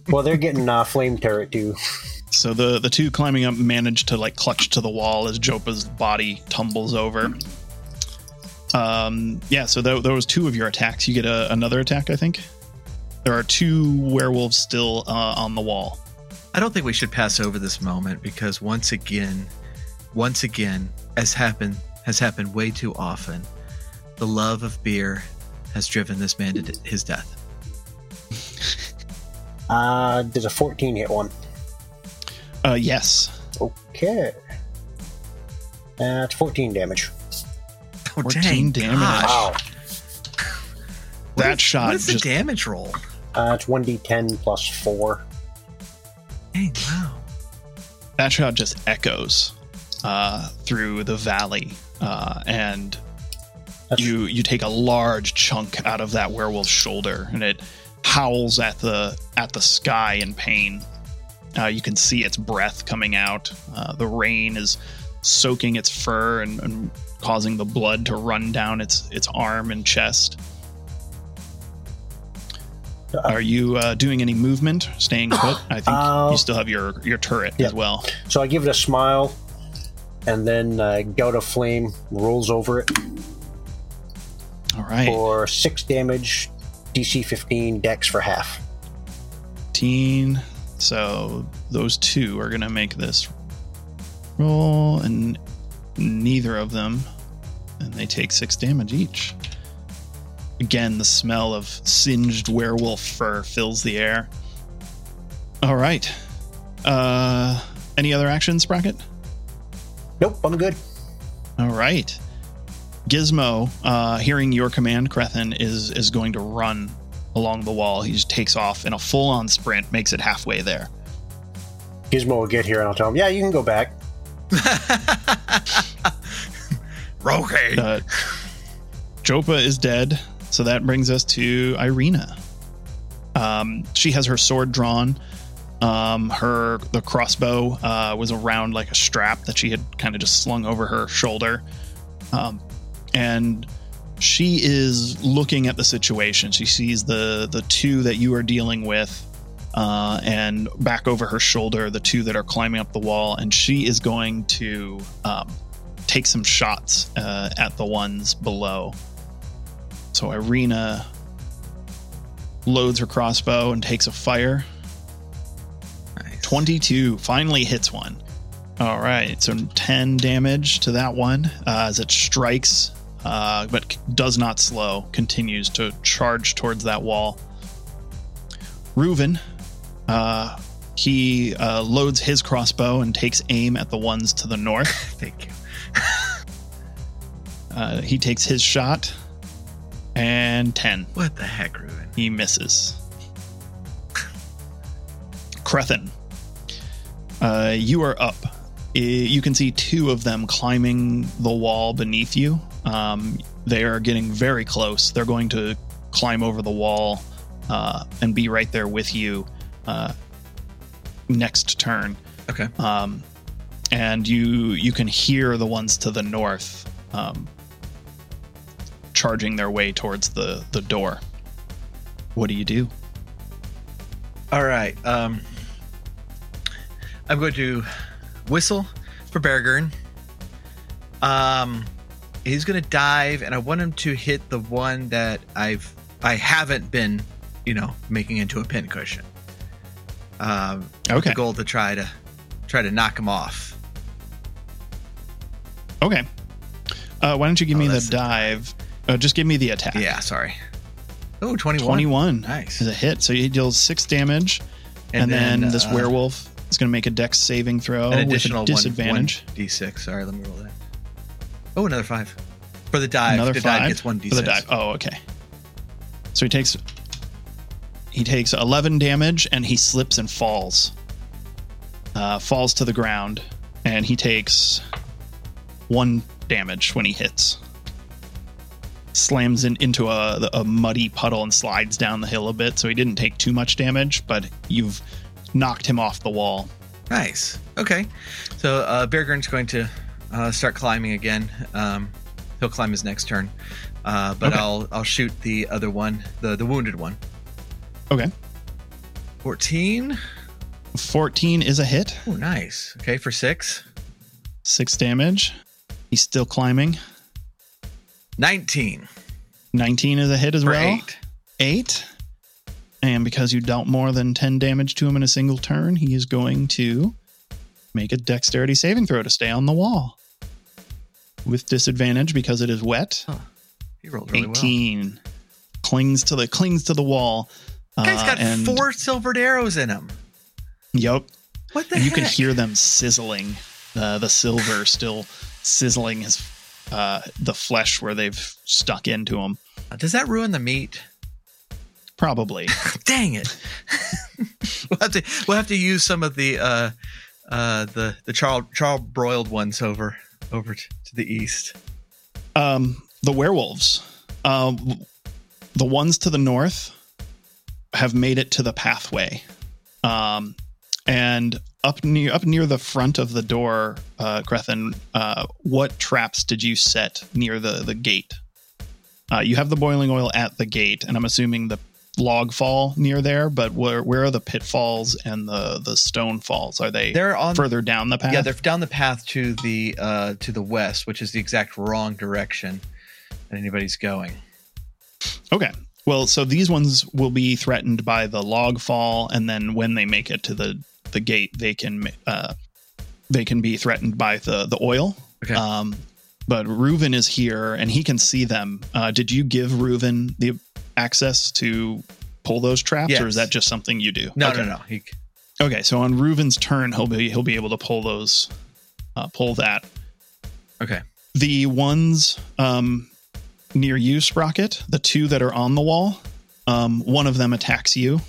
Well, they're getting uh, flame turret too. So the the two climbing up manage to like clutch to the wall as Jopa's body tumbles over. Um, yeah, so tho- those two of your attacks. You get a, another attack, I think. There are two werewolves still uh, on the wall. I don't think we should pass over this moment because once again, once again, as happened has happened way too often, the love of beer has driven this man to d- his death. Uh, does a 14 hit one? Uh, yes, Okay. That's 14 damage. Oh, 14 dang, damage. gosh. Wow. What that is- shot What is the damage roll? Uh, it's 1d10 plus 4. Dang, wow. that shot just echoes uh, through the valley, uh, and That's, you you take a large chunk out of that werewolf's shoulder, and it howls at the at the sky in pain. Uh, you can see its breath coming out. Uh, the rain is soaking its fur and, and causing the blood to run down its its arm and chest. Are you uh, doing any movement, staying put? I think Uh, you still have your your turret yeah. as well. So I give it a smile, and then uh, Gout of Flame rolls over it All right, for 6 damage, DC 15, dex for half. 15. So those two are going to make this roll, and neither of them, and they take six damage each. Again, the smell of singed werewolf fur fills the air. All right. Uh, any other actions, Sprocket? Nope, I'm good. All right. Gizmo, uh, hearing your command, Crethin, is is going to run along the wall. He just takes off in a full on sprint, makes it halfway there. Gizmo will get here and I'll tell him, yeah, you can go back. Okay. Uh, Jopa is dead, so that brings us to Irina. Um, she has her sword drawn. Um, her the crossbow uh, was around like a strap that she had kind of just slung over her shoulder, um, and she is looking at the situation. She sees the the two that you are dealing with, uh, and back over her shoulder the two that are climbing up the wall, and she is going to um, take some shots uh, at the ones below. So Irina loads her crossbow and takes a fire. Nice. 22 finally hits one. All right, so 10 damage to that one uh, as it strikes, uh, but does not slow, continues to charge towards that wall. Reuven, uh, he uh, loads his crossbow and takes aim at the ones to the north. Thank you. Uh, he takes his shot and 10. What the heck, Reuven? He misses. Crethin, uh, you are up. You can see two of them climbing the wall beneath you. Um, they are getting very close. They're going to climb over the wall uh, and be right there with you uh, next turn. Okay. Um, and you you can hear the ones to the north um, charging their way towards the the door. What do you do? All right. Um, I'm going to whistle for Beargurn. Um, he's going to dive, and I want him to hit the one that I've I haven't been, you know, making into a pincushion. Um, Okay. The goal to try to try to knock him off. Okay. Uh, why don't you give Oh, me the dive? Uh, just give me the attack. Yeah. Sorry. Oh, 21. 21 Nice. is a hit. So he deals six damage, and, then, this uh, werewolf is going to make a dex saving throw an additional with a one- disadvantage. One, d6. Sorry, let me roll that. Oh, another five for the dive. Another the five dive gets one d6. for the dive. Oh, okay. So he takes he takes 11 damage and he slips and falls. Uh, falls to the ground, and he takes one damage when he hits. Slams in, into a, a muddy puddle and slides down the hill a bit, so he didn't take too much damage, but you've knocked him off the wall. Nice. Okay. So uh, Beargurn's going to uh, start climbing again. Um, he'll climb his next turn, uh, but Okay. I'll I'll shoot the other one, the the wounded one. Okay. Fourteen. 14 is a hit, Oh, nice. Okay, for six. six damage. He's still climbing. Nineteen 19 is a hit as for well. eight. eight. And because you dealt more than 10 damage to him in a single turn, he is going to make a dexterity saving throw to stay on the wall. With disadvantage because it is wet. He rolled really 18 clings to the clings to the wall. well. Guy's Uh, got four silvered arrows in him. Yep. What the And you can hear them sizzling. Uh, the silver still sizzling his uh, the flesh where they've stuck into him. Does that ruin the meat? Probably. Dang it! we'll have to we'll have to use some of the uh, uh, the the char char broiled ones over over t- to the east. Um, the werewolves, um, the ones to the north, have made it to the pathway, um, and up near up near the front of the door, uh, Crethin, uh, what traps did you set near the the gate? Uh, you have the boiling oil at the gate, and I'm assuming the log fall near there. But where where are the pitfalls and the the stone falls? Are they They're on further down the path? yeah they're down the path to the uh, to the west, which is the exact wrong direction that anybody's going. Okay. Well, so these ones will be threatened by the log fall, and then when they make it to the the gate, they can uh, they can be threatened by the the oil. Okay. Um, but Reuven is here, and he can see them. Uh, did you give Reuven the access to pull those traps, or is that just something you do? No, okay. no, no. He, Okay, so on Reuven's turn, he'll be he'll be able to pull those, uh, pull that. okay. The ones um, near you, Sprocket, the two that are on the wall, um, one of them attacks you.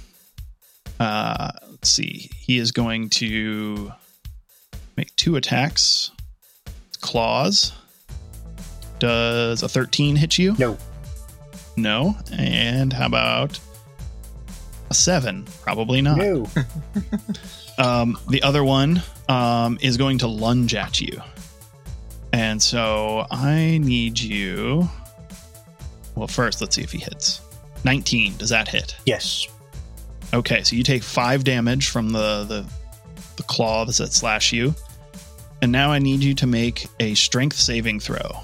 Uh, let's see. He is going to make two attacks. Claws. Does a 13 hit you? No. No. And how about a 7? Probably not. No. Um, the other one um, is going to lunge at you. And so I need you. Well, first, let's see if he hits. 19. Does that hit? Yes. Okay, so you take five damage from the, the, the claws that slash you. And now I need you to make a strength saving throw.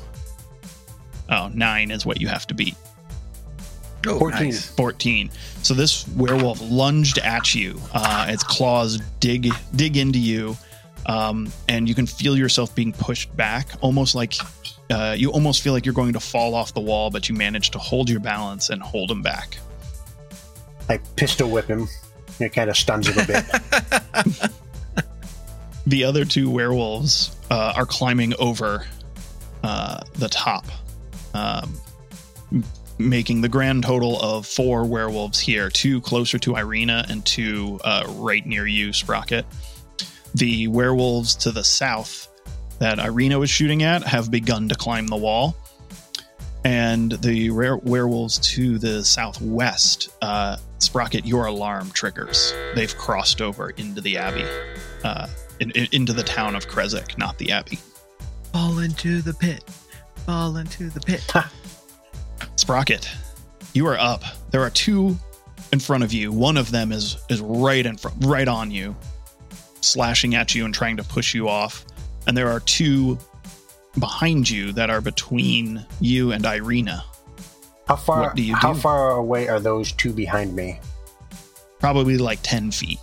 Oh, nine is what you have to beat. Oh, 14. nice. 14. So this werewolf lunged at you. Uh, its claws dig dig into you, um, and you can feel yourself being pushed back, almost like uh, you almost feel like you're going to fall off the wall, but you manage to hold your balance and hold him back. I pistol whip him. It kind of stuns him a bit. The other two werewolves uh, are climbing over uh, the top, um, m- making the grand total of four werewolves here two closer to Irina and two uh, right near you, Sprocket. The werewolves to the south that Irina was shooting at have begun to climb the wall. And the rare werewolves to the southwest, uh, Sprocket, your alarm triggers. They've crossed over into the abbey, uh, in, in- into the town of Krezk, not the abbey. Fall into the pit. Fall into the pit. Sprocket, you are up. There are two in front of you. One of them is is right in front, right on you, slashing at you and trying to push you off. And there are two behind you that are between you and Irina. How far? What do you how far away are those two behind me? Probably like ten feet.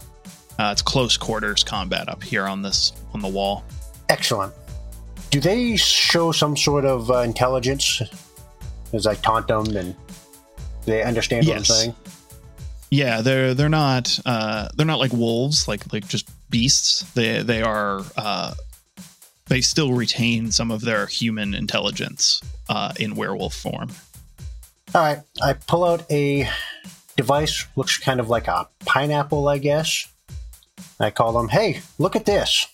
Uh, it's close quarters combat up here on this on the wall. Excellent. Do they show some sort of uh, intelligence as I taunt them and they understand what I'm saying? Yeah, they're they're not uh, they're not like wolves, like like just beasts. They they are uh, they still retain some of their human intelligence uh, in werewolf form. All right. I pull out a device, looks kind of like a pineapple, I guess. I call them, hey, look at this.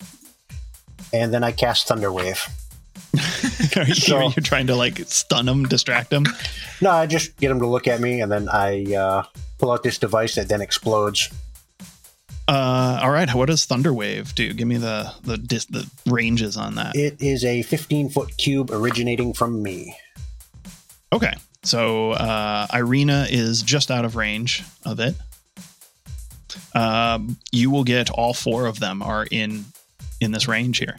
And then I cast Thunderwave. are, you, So- are trying to like stun them, distract them? No, I just get them to look at me, and then I uh, pull out this device that then explodes. Uh, all right, what does Thunderwave do? Give me the the dis- the ranges on that. It is a 15 foot cube originating from me. Okay, so uh, Irina is just out of range of it. Um, you will get all four of them are in in this range here.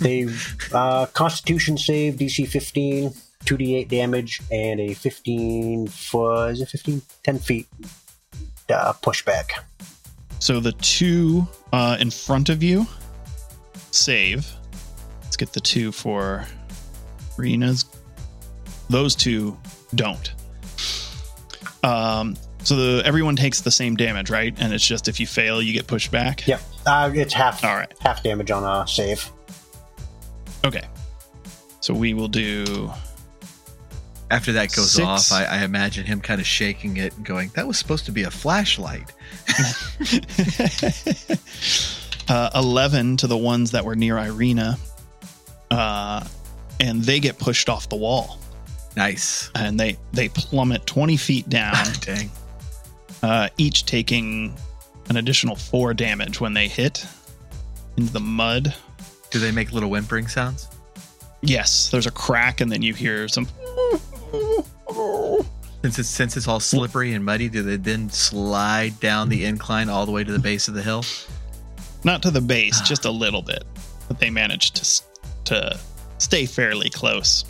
They uh, Constitution save DC 15, 2d8 damage, and a 15 foot, is it 15? 10 feet uh, pushback. So the two uh, in front of you save. Let's get the two for Rena's. Those two don't. Um, so the everyone takes the same damage, right? And it's just if you fail, you get pushed back. Yep, uh, it's half All right. half damage on a save. Okay. So we will do. After that goes Six. off, I, I imagine him kind of shaking it and going, "That was supposed to be a flashlight." uh, 11 to the ones that were near Irina. Uh, and they get pushed off the wall Nice. and they, they plummet 20 feet down, Dang. uh, each taking an additional four damage when they hit into the mud. Do they make little whimpering sounds? Yes, there's a crack, and then you hear some. Since it's since it's all slippery and muddy, do they then slide down the incline all the way to the base of the hill? Not to the base, just a little bit, but they managed to to stay fairly close.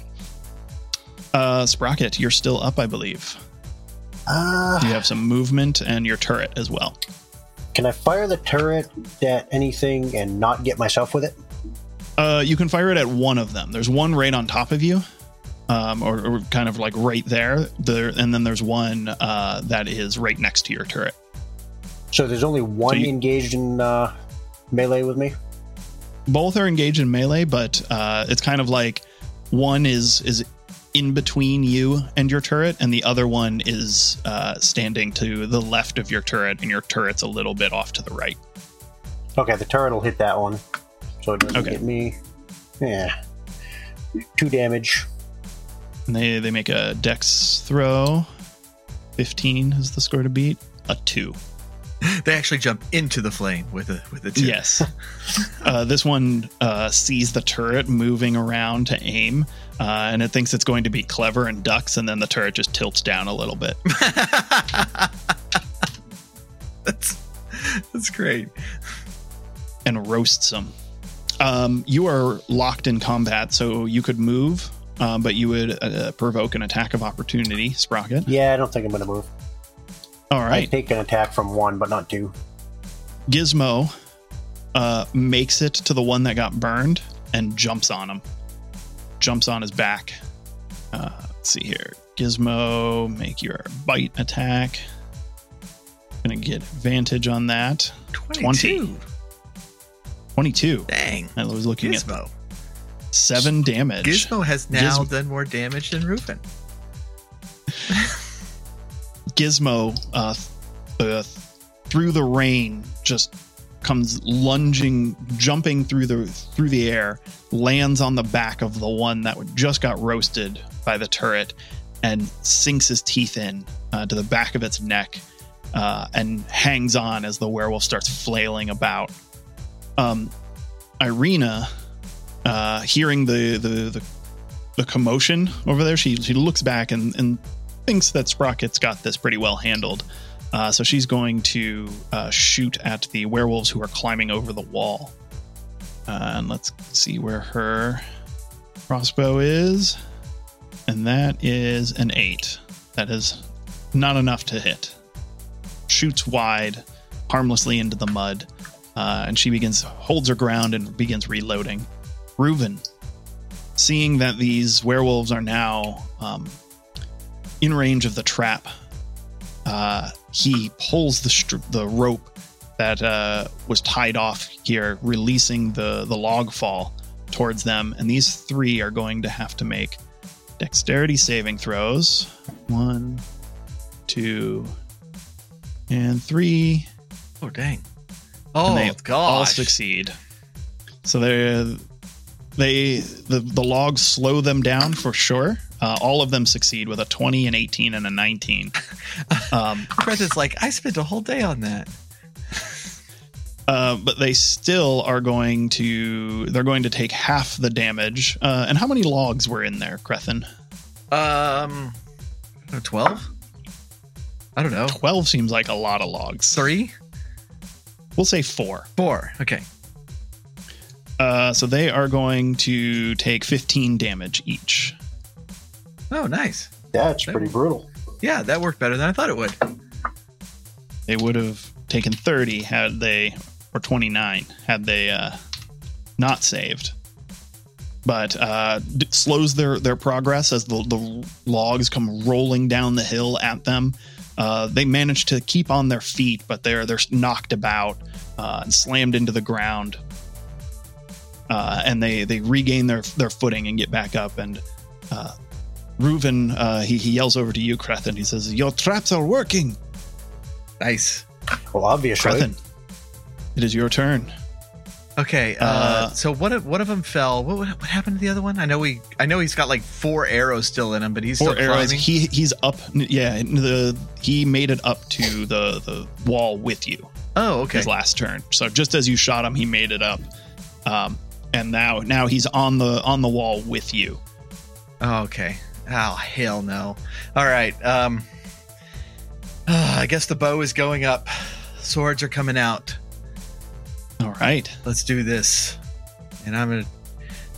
Uh, Sprocket, you're still up, I believe. Uh, You have some movement and your turret as well. Can I fire the turret at anything and not get myself with it? Uh, you can fire it at one of them. There's one right on top of you, um, or, or kind of like right there. There, and then there's one uh, that is right next to your turret. So there's only one you- engaged in uh, melee with me. Both are engaged in melee, but uh, it's kind of like one is is in between you and your turret, and the other one is uh, standing to the left of your turret, and your turret's a little bit off to the right. Okay, the turret will hit that one, so it doesn't Okay. hit me. Yeah, two damage. And they they make a dex throw. Fifteen is the score to beat. A two. They actually jump into the flame with a with a two. Yes. uh, this one uh, sees the turret moving around to aim, uh, and it thinks it's going to be clever and ducks, and then the turret just tilts down a little bit. that's that's great. and roasts them. Um, you are locked in combat, so you could move, um, but you would uh, provoke an attack of opportunity, Sprocket. Yeah, I don't think I'm going to move. All right. I take an attack from one, but not two. Gizmo uh, makes it to the one that got burned and jumps on him. Jumps on his back. Uh, let's see here. Gizmo, make your bite attack. Gonna get advantage on that. 22. 22. Dang. I was looking at Gizmo. seven damage. Gizmo has now Gizmo- done more damage than Reuven. Gizmo uh, uh, through the rain just comes lunging, jumping through the through the air, lands on the back of the one that just got roasted by the turret, and sinks his teeth in uh, to the back of its neck, uh, and hangs on as the werewolf starts flailing about. Um, Irina, uh, hearing the, the the the commotion over there, she she looks back and, and thinks that Sprocket's got this pretty well handled. Uh, so she's going to uh, shoot at the werewolves who are climbing over the wall. Uh, and let's see where her crossbow is. And that is an eight. That is not enough to hit. Shoots wide, harmlessly into the mud. Uh, and she begins, holds her ground and begins reloading. Reuven, seeing that these werewolves are now um, in range of the trap, uh, he pulls the str- the rope that uh, was tied off here, releasing the the log fall towards them, and these three are going to have to make dexterity saving throws. One, two, and three. Oh dang! And Oh they all gosh! succeed. So they they the the logs slow them down for sure. Uh, all of them succeed with a 20, an 18, and a 19. Um, Chris is like, I spent a whole day on that. uh, but they still are going to they're going to take half the damage. Uh, and how many logs were in there, Crethin? Um, twelve. I don't know. 12 seems like a lot of logs. Three, We'll say four. four. Okay. Uh, so they are going to take 15 damage each. Oh, nice. That's pretty brutal. Yeah, that worked better than I thought it would. They would have taken 30 had they, or 29 had they uh, not saved. But uh, d- slows their, their progress as the, the logs come rolling down the hill at them. Uh, they manage to keep on their feet, but they're they're knocked about uh, and slammed into the ground. Uh, and they they regain their their footing and get back up. And uh, Reuven uh, he he yells over to you, Kreth, and he says, "Your traps are working." Nice. Well, obviously. Crethin, it is your turn. Okay. Uh, Uh, so one of one of them fell. What, what what happened to the other one? I know we I know he's got like four arrows still in him, but he's Four still arrows. climbing. He he's up. Yeah, the he made it up to the the wall with you oh, okay. his last turn. So just as you shot him, he made it up. Um, and now now he's on the on the wall with you. Oh, okay. Oh, hell no. All right. Um, I guess the bow is going up. Swords are coming out. All right. Let's do this. And I'm gonna.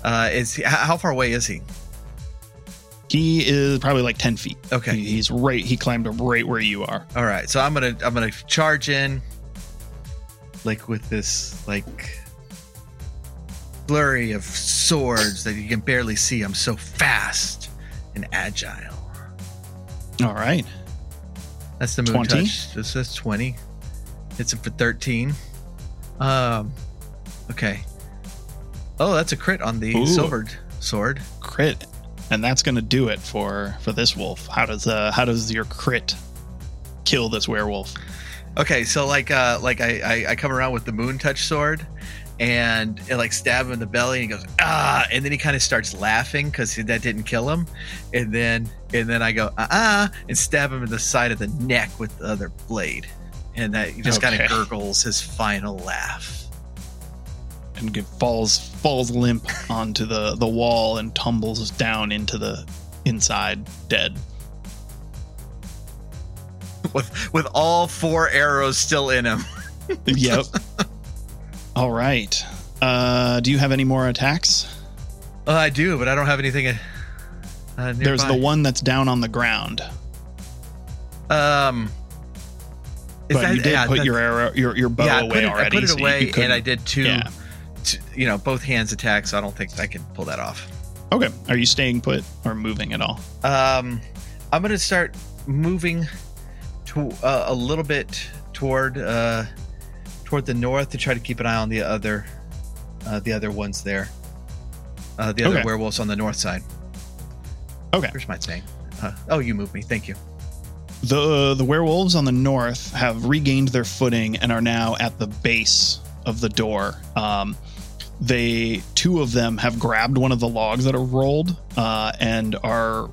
Uh, is he, how far away is he? He is probably like ten feet. Okay. He- he's right. He climbed up right where you are. All right. So I'm gonna I'm gonna charge in, like with this like flurry of swords that you can barely see. I'm so fast and agile. All right. That's the moon 20? touch. This is 20. Hits him for 13. Um okay. Oh, that's a crit on the Ooh. silvered sword. Crit, and that's going to do it for for this wolf. How does uh how does your crit kill this werewolf? Okay, so like uh like I I, I come around with the moon touch sword and it like stab him in the belly and he goes ah and then he kind of starts laughing because that didn't kill him and then and then I go uh uh and stab him in the side of the neck with the other blade and that he just kind Okay. of gurgles his final laugh. and falls falls limp onto the the wall and tumbles down into the inside dead. with with all four arrows still in him. yep. All right. Uh, do you have any more attacks? Uh, I do, but I don't have anything. Uh, There's the one that's down on the ground, Um, but that- you did yeah, put your arrow, your your bow yeah, I away it, already. I put it away, and I did two, Yeah. two, you know, both hands attacks. So I don't think I can pull that off. Okay. Are you staying put or moving at all? Um, I'm gonna start moving to uh, a little bit toward uh toward the north to try to keep an eye on the other uh, the other ones there. Uh, the other Okay. werewolves on the north side. Okay. Where's my thing? Uh, oh, you moved me. Thank you. The the werewolves on the north have regained their footing and are now at the base of the door. Um, they two of them have grabbed one of the logs that are rolled uh, and are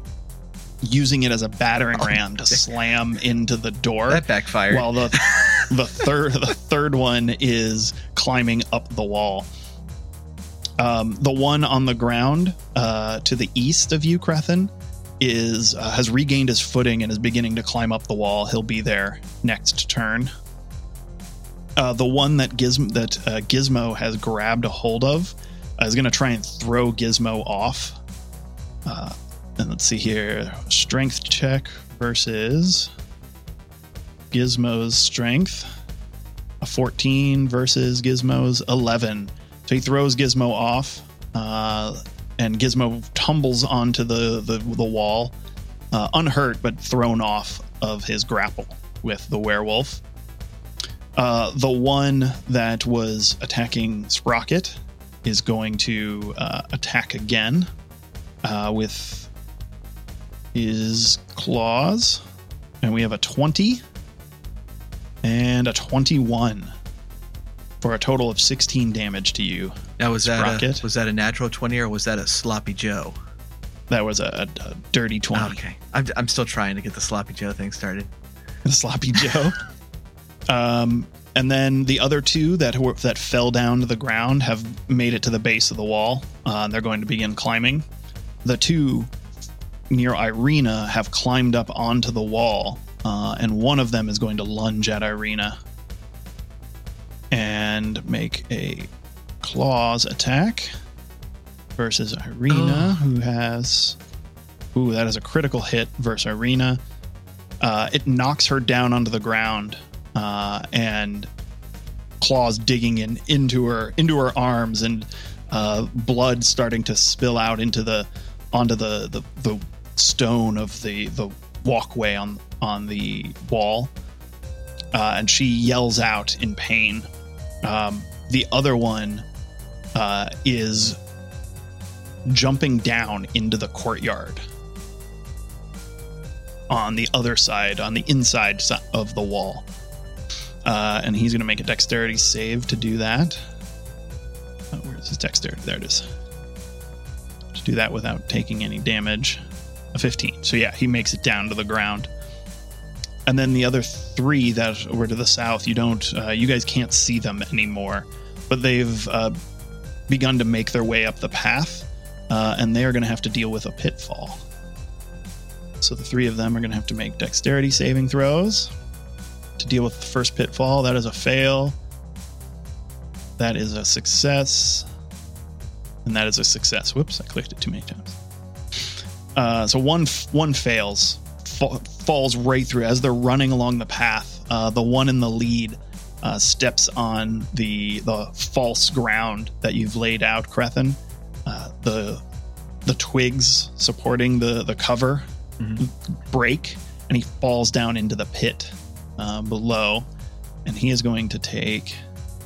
using it as a battering ram to slam into the door. That backfired. while the the third the third one is climbing up the wall. Um, the one on the ground uh, to the east of you, Crethin, is uh, has regained his footing and is beginning to climb up the wall. He'll be there next turn. Uh, the one that Gizmo that uh, Gizmo has grabbed a hold of uh, is going to try and throw Gizmo off. And let's see here, strength check versus Gizmo's strength. A 14 versus Gizmo's 11. So he throws Gizmo off, uh, and Gizmo tumbles onto the, the, the wall, uh, unhurt, but thrown off of his grapple with the werewolf. Uh, the one that was attacking Sprocket is going to uh, attack again uh, with his claws. And we have a 20 and a 21 for a total of 16 damage to you. now was that Sprocket. a, was that a natural twenty or was that a sloppy Joe? That was a, a, a dirty 20. Okay, I'm, I'm still trying to get the sloppy Joe thing started. The sloppy Joe. um, and then the other two that were, that fell down to the ground have made it to the base of the wall. Uh, they're going to begin climbing. The two near Irina have climbed up onto the wall, uh, and one of them is going to lunge at Irina and make a claws attack versus Irina, who has. Ooh, that is a critical hit versus Irina. Uh, it knocks her down onto the ground, uh, and claws digging in into her into her arms, and uh, blood starting to spill out into the onto the the, the stone of the the walkway on on the wall, uh, and she yells out in pain. Um, the other one uh, is jumping down into the courtyard on the other side, on the inside si- of the wall. Uh, and he's going to make a dexterity save to do that. Oh, where's his dexterity? There it is. To do that without taking any damage. A 15. So, yeah, he makes it down to the ground. And then the other three that were to the south, you don't, uh, you guys can't see them anymore. But they've uh, begun to make their way up the path, uh, and they are going to have to deal with a pitfall. So the three of them are going to have to make dexterity saving throws to deal with the first pitfall. That is a fail. That is a success. And that is a success. Whoops, I clicked it too many times. Uh, so one one fails, fa- falls right through as they're running along the path. Uh, the one in the lead uh, steps on the the false ground that you've laid out, Crethin. Uh, the the twigs supporting the the cover break, and he falls down into the pit uh, below. And he is going to take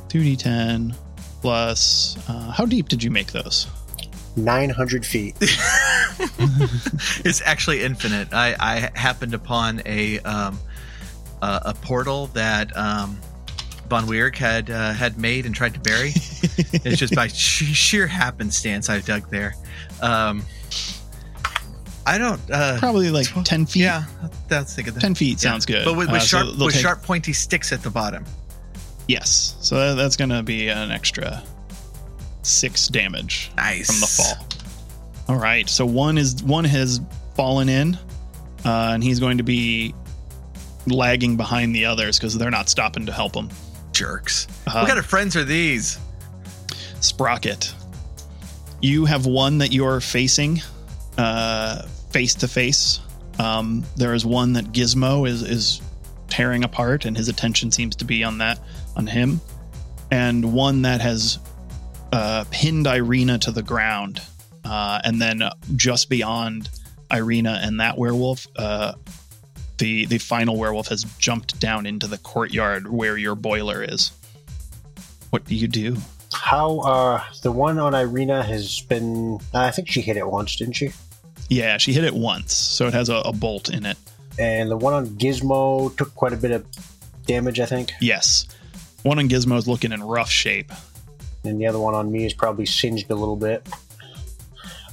2d10 plus. Uh, how deep did you make those? 900 feet. it's actually infinite. I, I happened upon a um, uh, a portal that um, Von Weirk had uh, had made and tried to bury. it's just by sh- sheer happenstance I dug there. Um, I don't. Uh, Probably like 10 feet. yeah, that's thinking 10 feet sounds good. But with, with Uh, so sharp they'll with take- sharp pointy sticks at the bottom. Yes. So that, that's going to be an extra six damage Nice from the fall. All right. So one is one has fallen in, uh, and he's going to be lagging behind the others because they're not stopping to help him. Jerks. Uh, what kind of friends are these? Sprocket. You have one that you're facing uh, face to face. Um, There is one that Gizmo is is tearing apart, and his attention seems to be on that on him, and one that has uh, pinned Irina to the ground, uh, and then just beyond Irina and that werewolf, uh, the the final werewolf has jumped down into the courtyard where your boiler is. What do you do? How, uh, the one on Irina has been, I think she hit it once, didn't she? Yeah, she hit it once, so it has a, a bolt in it. And the one on Gizmo took quite a bit of damage, I think. Yes. One on Gizmo is looking in rough shape. And the other one on me is probably singed a little bit.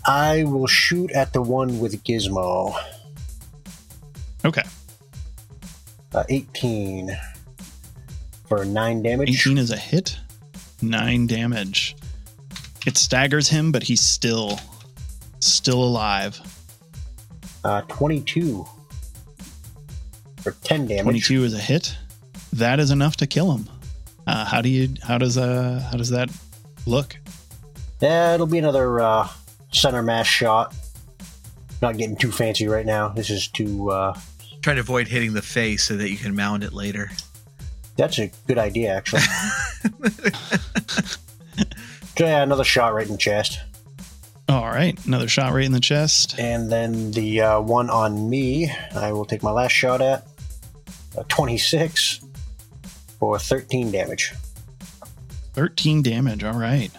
I will shoot at the one with Gizmo. Okay. Uh, 18 for 9 damage. 18 is a hit. Nine damage. It staggers him, but he's still still alive. Uh, 22 for 10 damage. 22 is a hit. That is enough to kill him. Uh, how do you how does uh how does that look? Yeah, it'll be another uh, center mass shot. Not getting too fancy right now. This is too. Uh, Trying to avoid hitting the face so that you can mount it later. that's a good idea, actually. so yeah, another shot right in the chest. All right, another shot right in the chest. And then the uh, one on me, I will take my last shot at. Uh, 26 for 13 damage. 13 damage. All right.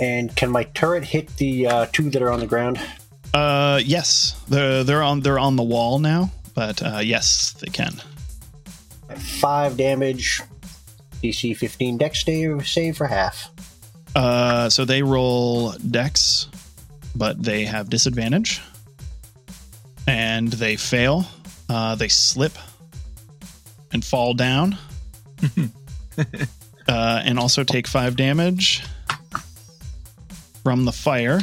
And can my turret hit the uh, two that are on the ground? Uh yes. They're they're on they're on the wall now, but uh yes, they can. Five damage. DC 15 dex save, save for half. Uh so they roll dex, but they have disadvantage. And they fail. Uh they slip and fall down. uh and also take 5 damage from the fire.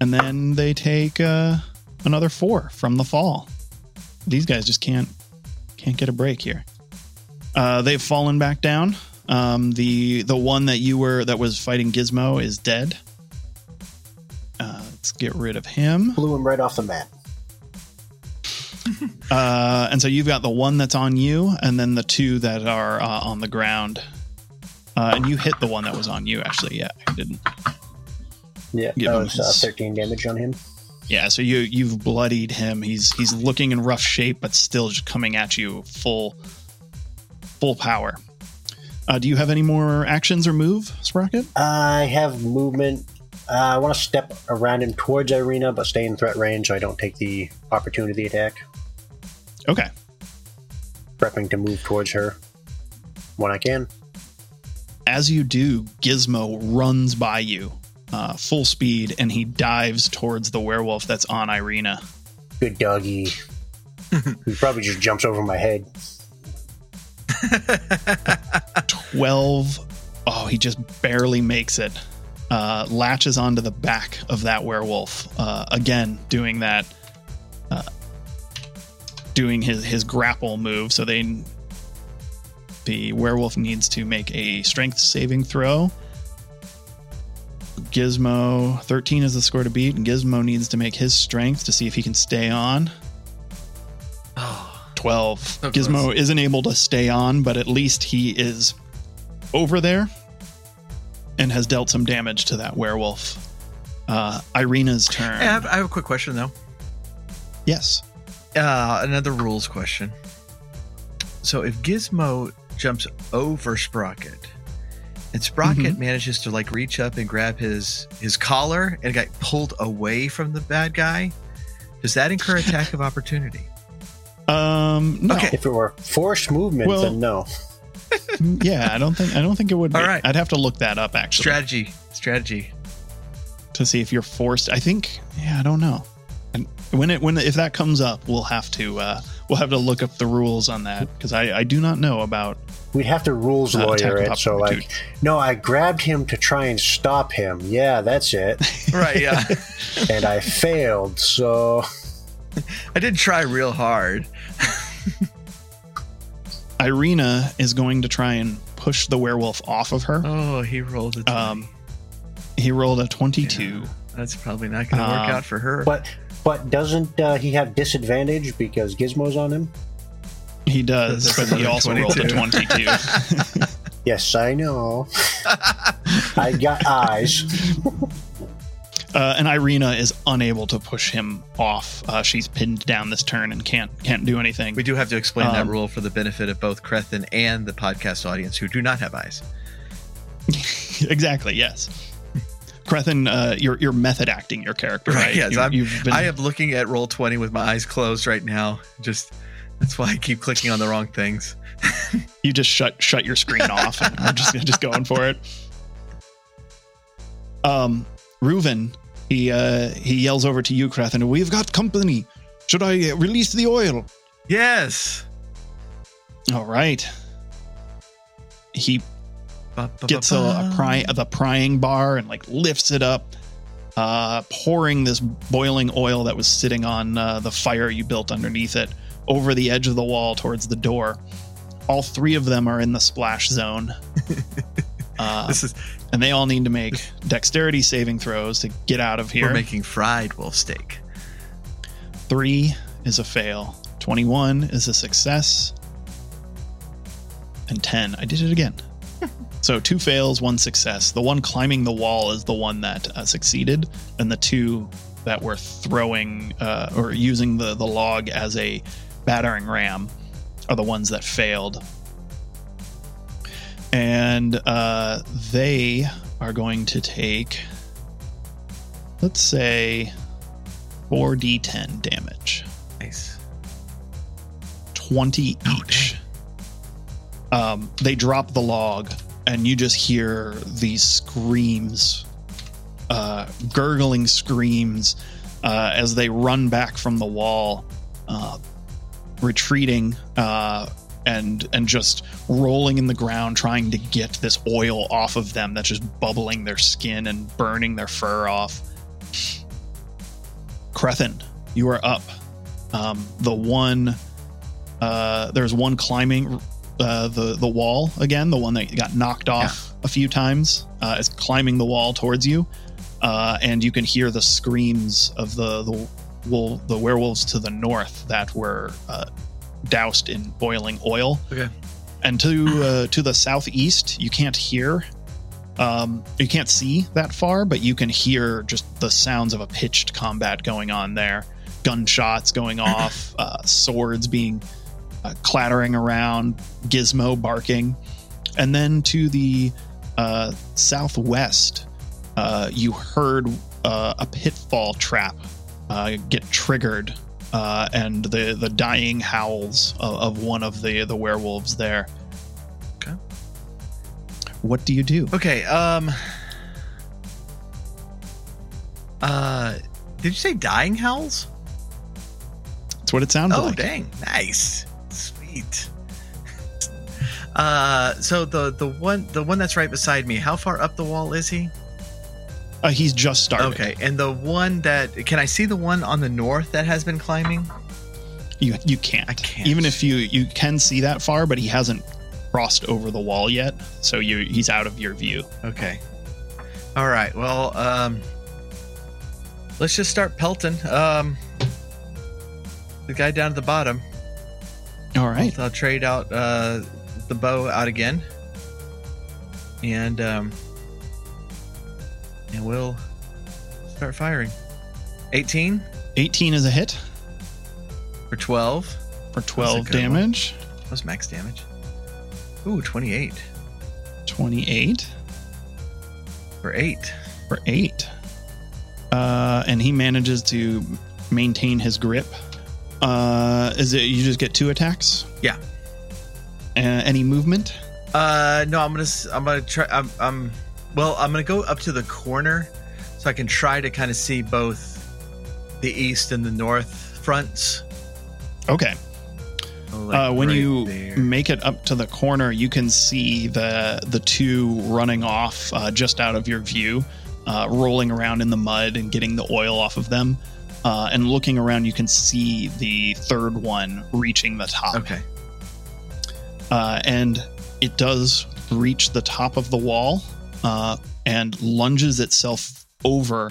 And then they take uh another 4 from the fall. These guys just can't can't get a break here. Uh, they've fallen back down. Um, the the one that you were that was fighting Gizmo is dead. Uh, let's get rid of him. Blew him right off the mat. Uh, and so you've got the one that's on you, and then the two that are uh, on the ground. Uh, and you hit the one that was on you. Actually, yeah, I didn't. Yeah, that was uh, 13 damage on him. Yeah, so you you've bloodied him. He's he's looking in rough shape, but still just coming at you full full power. Uh, do you have any more actions or move, Sprocket? I have movement. Uh, I want to step around him towards Irina, but stay in threat range so I don't take the opportunity attack. Okay. Prepping to move towards her when I can. as you do, Gizmo runs by you, uh, full speed, and he dives towards the werewolf that's on Irina. Good doggy. he probably just jumps over my head. 12. Oh, he just barely makes it. Uh, latches onto the back of that werewolf. Uh, again, doing that, uh, doing his, his grapple move. So they, the werewolf needs to make a strength saving throw. Gizmo, 13 is the score to beat, and Gizmo needs to make his strength to see if he can stay on. Oh, 12. So Gizmo isn't able to stay on, but at least he is over there and has dealt some damage to that werewolf. Uh, Irina's turn. I have, I have a quick question though. yes. Uh, another rules question. So if Gizmo jumps over Sprocket, and Sprocket Mhm. manages to like reach up and grab his his collar and get pulled away from the bad guy, does that incur attack of opportunity? Um, no. Okay. If it were forced movement, Well- then no. yeah, I don't think I don't think it would. Be. All right. I'd have to look that up actually Strategy, strategy. to see if you're forced. I think. Yeah, I don't know. And when it when if that comes up, we'll have to uh, we'll have to look up the rules on that because I I do not know about We'd have to rules Uh, attack lawyer it. So, like, no, I grabbed him to try and stop him. Yeah, that's it. Right? Yeah. and I failed. So, I did try real hard. Irina is going to try and push the werewolf off of her. Oh, he rolled a. 20. Um, he rolled a 22. Yeah, that's probably not going to work Um, out for her. but but doesn't uh, he have disadvantage because Gizmo's on him? He does, but he another also rolled a 22. 22. Yes, I know. I got eyes. uh, and Irina is unable to push him off. Uh, she's pinned down this turn and can't can't do anything. we do have to explain that Um, rule for the benefit of both Crethin and the podcast audience who do not have eyes. exactly. Yes. Crethin, uh, you're you're method acting your character, right? yes, You- I'm, you've been- I am looking at Roll20 with my eyes closed right now. Just that's why I keep clicking on the wrong things. you just shut shut your screen off and we're just just going for it. Um, Reuven, he uh, he yells over to you, and we've got company. Should I release the oil? Yes. All right. He gets a, a pry the prying bar and like lifts it up, uh, pouring this boiling oil that was sitting on uh, the fire you built underneath it over the edge of the wall towards the door. All three of them are in the splash zone. Uh, This is and they all need to make dexterity saving throws to get out of here. we're making fried wolf steak. Three is a fail. 21 is a success. And 10, I did it again. so two fails, one success. The one climbing the wall is the one that uh, succeeded, and the two that were throwing uh, or using the, the log as a battering ram are the ones that failed. And uh, they are going to take, let's say, 4d10 damage. Nice. 20 Oh, each. um, they drop the log, and you just hear these screams, uh, gurgling screams, uh, as they run back from the wall, uh, retreating uh, and and just rolling in the ground, trying to get this oil off of them that's just bubbling their skin and burning their fur off. Crethin, you are up. Um, the one uh, there's one climbing uh, the the wall again, the one that got knocked off a few times, uh, is climbing the wall towards you, uh, and you can hear the screams of the the the werewolves to the north that were uh, doused in boiling oil. Okay. And to uh, to the southeast, you can't hear. Um, you can't see that far, but you can hear just the sounds of a pitched combat going on there. Gunshots going off, uh, swords being uh, clattering around, Gizmo barking, and then to the uh, southwest, uh, you heard uh, a pitfall trap uh, get triggered, uh, and the the dying howls of, of one of the the werewolves there. Okay. What do you do? Okay. Um. Uh, did you say dying howls? That's what it sounded Oh, like. Oh, dang! Nice, sweet. Uh, so the the one the one that's right beside me, how far up the wall is he? Uh, he's just started. Okay, and the one that can I see the one on the north that has been climbing? You you can't. I can't. Even if you you can see that far, but he hasn't crossed over the wall yet, so you he's out of your view. Okay. All right. Well, um, let's just start pelting. Um, the guy down at the bottom. All right. I'll trade out uh, the bow out again, and um, and we'll start firing. 18 18 is a hit for 12. for That's a 12 good one. damage. That was max damage. Ooh, 28 28 for 8. for 8. Uh, and he manages to maintain his grip. Uh, is it you just get two attacks? Yeah. Uh, any movement? Uh, no, I'm gonna I'm gonna try. I'm, I'm well. I'm gonna go up to the corner, so I can try to kind of see both the east and the north fronts. Okay. Like uh, when right you there. make it up to the corner, you can see the the two running off uh, just out of your view, uh, rolling around in the mud and getting the oil off of them. Uh, and looking around, you can see the third one reaching the top. okay, Uh, and it does reach the top of the wall uh, and lunges itself over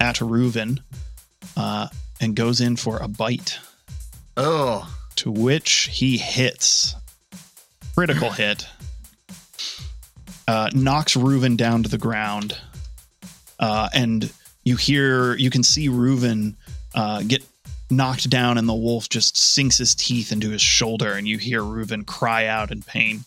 at Reuven uh, and goes in for a bite. Oh, to which he hits. Critical hit. Uh, knocks Reuven down to the ground. Uh, and you hear you can see Reuven uh, get knocked down and the wolf just sinks his teeth into his shoulder and you hear Reuven cry out in pain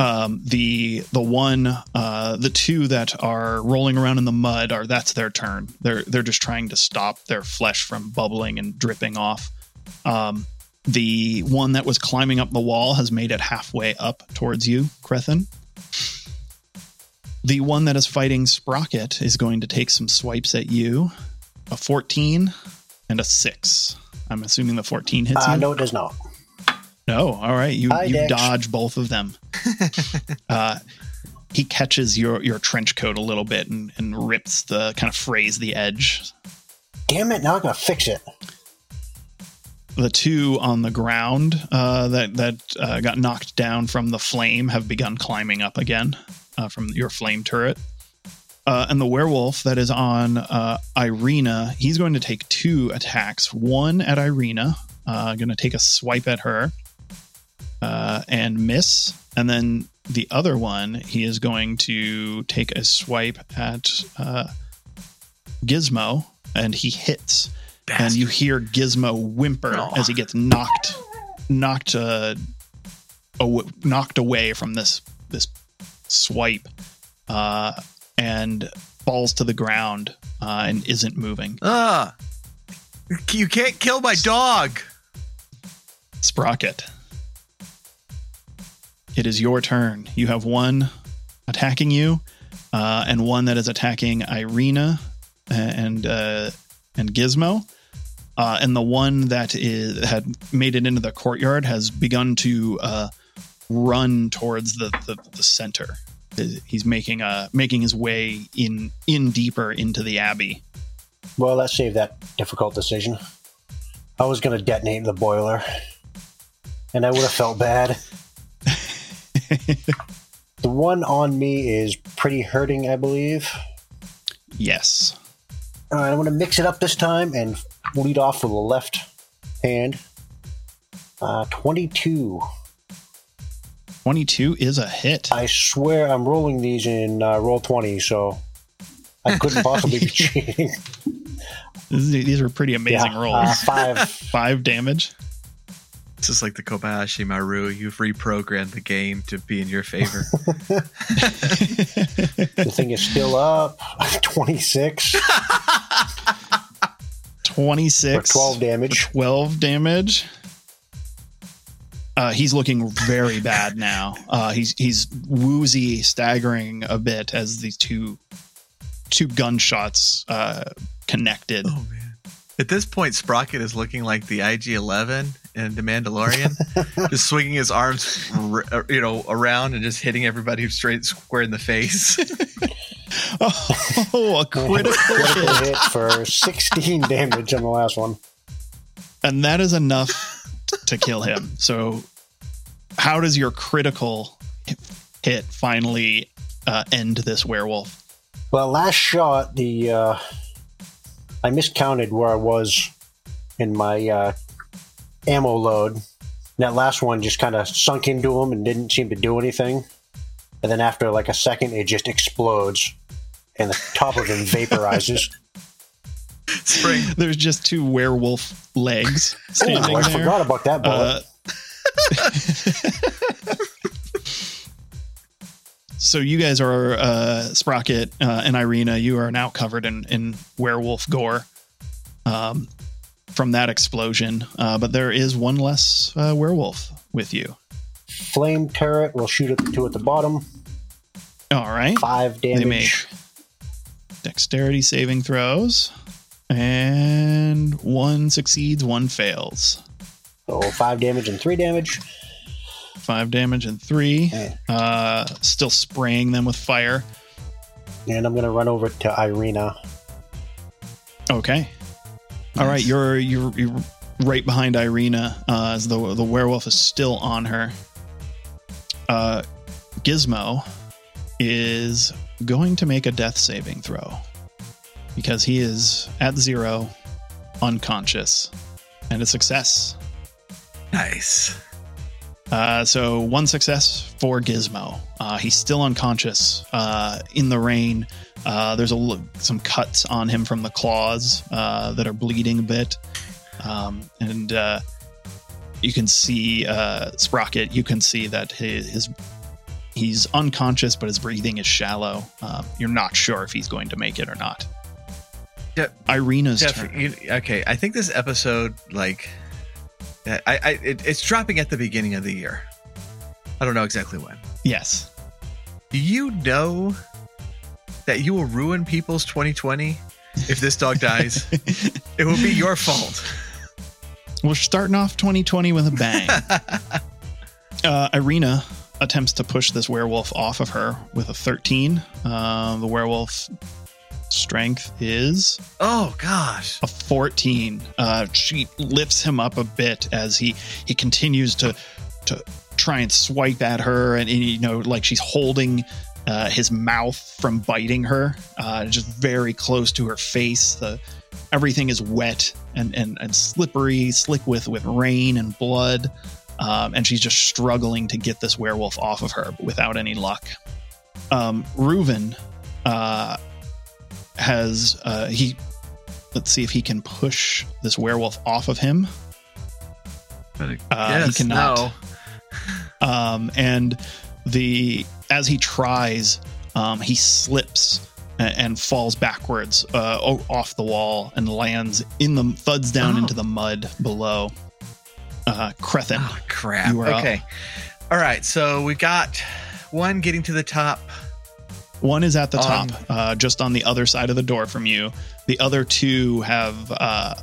um, the the one uh, the two that are rolling around in the mud are that's their turn they're they're just trying to stop their flesh from bubbling and dripping off um, The one that was climbing up the wall has made it halfway up towards you, Crethin. The one that is fighting Sprocket is going to take some swipes at you. A 14 and a 6. I'm assuming the 14 hits Uh, you. no, it does not. No, all right. You you dodge both of them. uh, he catches your your trench coat a little bit and, and rips the kind of frays the edge. Damn it! Now I'm gonna fix it. The two on the ground uh, that that uh, got knocked down from the flame have begun climbing up again uh, from your flame turret. Uh, and the werewolf that is on uh, Irina, he's going to take two attacks. One at Irina, uh, going to take a swipe at her uh, and miss. And then the other one, he is going to take a swipe at uh, Gizmo, and he hits. And you hear Gizmo whimper Aw. as he gets knocked, knocked, uh, aw- knocked away from this this swipe, uh, and falls to the ground uh, and isn't moving. Ah, you can't kill my dog. Sprocket. It is your turn. You have one attacking you, uh, and one that is attacking Irina and uh, and Gizmo. Uh, and the one that is had made it into the courtyard has begun to uh, run towards the, the, the center. He's making a making his way in in deeper into the abbey. Well, that saved that difficult decision. I was gonna detonate the boiler, and I would have felt bad. the one on me is pretty hurting, I believe. Yes. All right, I'm gonna mix it up this time and lead off with the left hand. Uh, 22. 22 is a hit. I swear I'm rolling these in uh, Roll20, so I couldn't possibly be cheating. These are pretty amazing Yeah, rolls. Uh, five. Five damage. This is like the Kobayashi Maru. You've reprogrammed the game to be in your favor. the thing is still up. 26 26 for 12 damage. 12 damage. Uh, he's looking very bad now. Uh, he's he's woozy, staggering a bit as these two two gunshots uh, connected. oh man! At this point, Sprocket is looking like the IG-11 in The Mandalorian, just swinging his arms, you know, around and just hitting everybody straight square in the face. Oh, a critical Critical hit, hit for 16 damage on the last one. and that is enough to kill him. So, how does your critical hit finally uh, end this werewolf? Well, last shot, the uh, I miscounted where I was in my uh, ammo load. That last one just kind of sunk into him and didn't seem to do anything. And then after like a second, it just explodes, and the top of him vaporizes. Spring. There's just two werewolf legs oh, standing I there. forgot about that bullet. Uh, so you guys are uh, Sprocket uh, and Irina. You are now covered in, in werewolf gore um, from that explosion. Uh, but there is one less uh, werewolf with you. Flame turret will shoot at the two at the bottom. All right. Five damage. They make dexterity saving throws, and one succeeds, one fails. So five damage and three damage. Five damage and three. Okay. Uh, still spraying them with fire. And I'm gonna run over to Irina. Okay. All right, you're you're you're right behind Irina uh, as the the werewolf is still on her. Uh, Gizmo is going to make a death saving throw because he is at zero, unconscious, and a success. Nice. Uh, so one success for Gizmo. Uh, he's still unconscious uh, in the rain. Uh, there's a l- some cuts on him from the claws uh, that are bleeding a bit, um, and uh, you can see uh, Sprocket. You can see that his, his he's unconscious, but his breathing is shallow. Uh, you're not sure if he's going to make it or not. Yeah. Irina's Jeff, turn. you, okay, I think this episode, like, I, I it, it's dropping at the beginning of the year. I don't know exactly when. Yes. Do you know that you will ruin people's 2020 if this dog dies? it will be your fault. We're starting off 2020 with a bang. uh, Irina attempts to push this werewolf off of her with a 13. Uh, the werewolf strength is oh gosh. a 14 uh she lifts him up a bit as he he continues to to try and swipe at her and, and you know like she's holding uh, his mouth from biting her uh just very close to her face. The everything is wet and and, and slippery slick with with rain and blood. Um, and she's just struggling to get this werewolf off of her without any luck. Um Reuven uh has uh, he let's see if he can push this werewolf off of him uh, he cannot no. um, and the as he tries um, he slips and, and falls backwards uh, off the wall and lands in the thuds down oh. into the mud below uh Crethin. Oh, crap okay up. all right so we've got one getting to the top one is at the um, top, uh, just on the other side of the door from you. The other two have uh,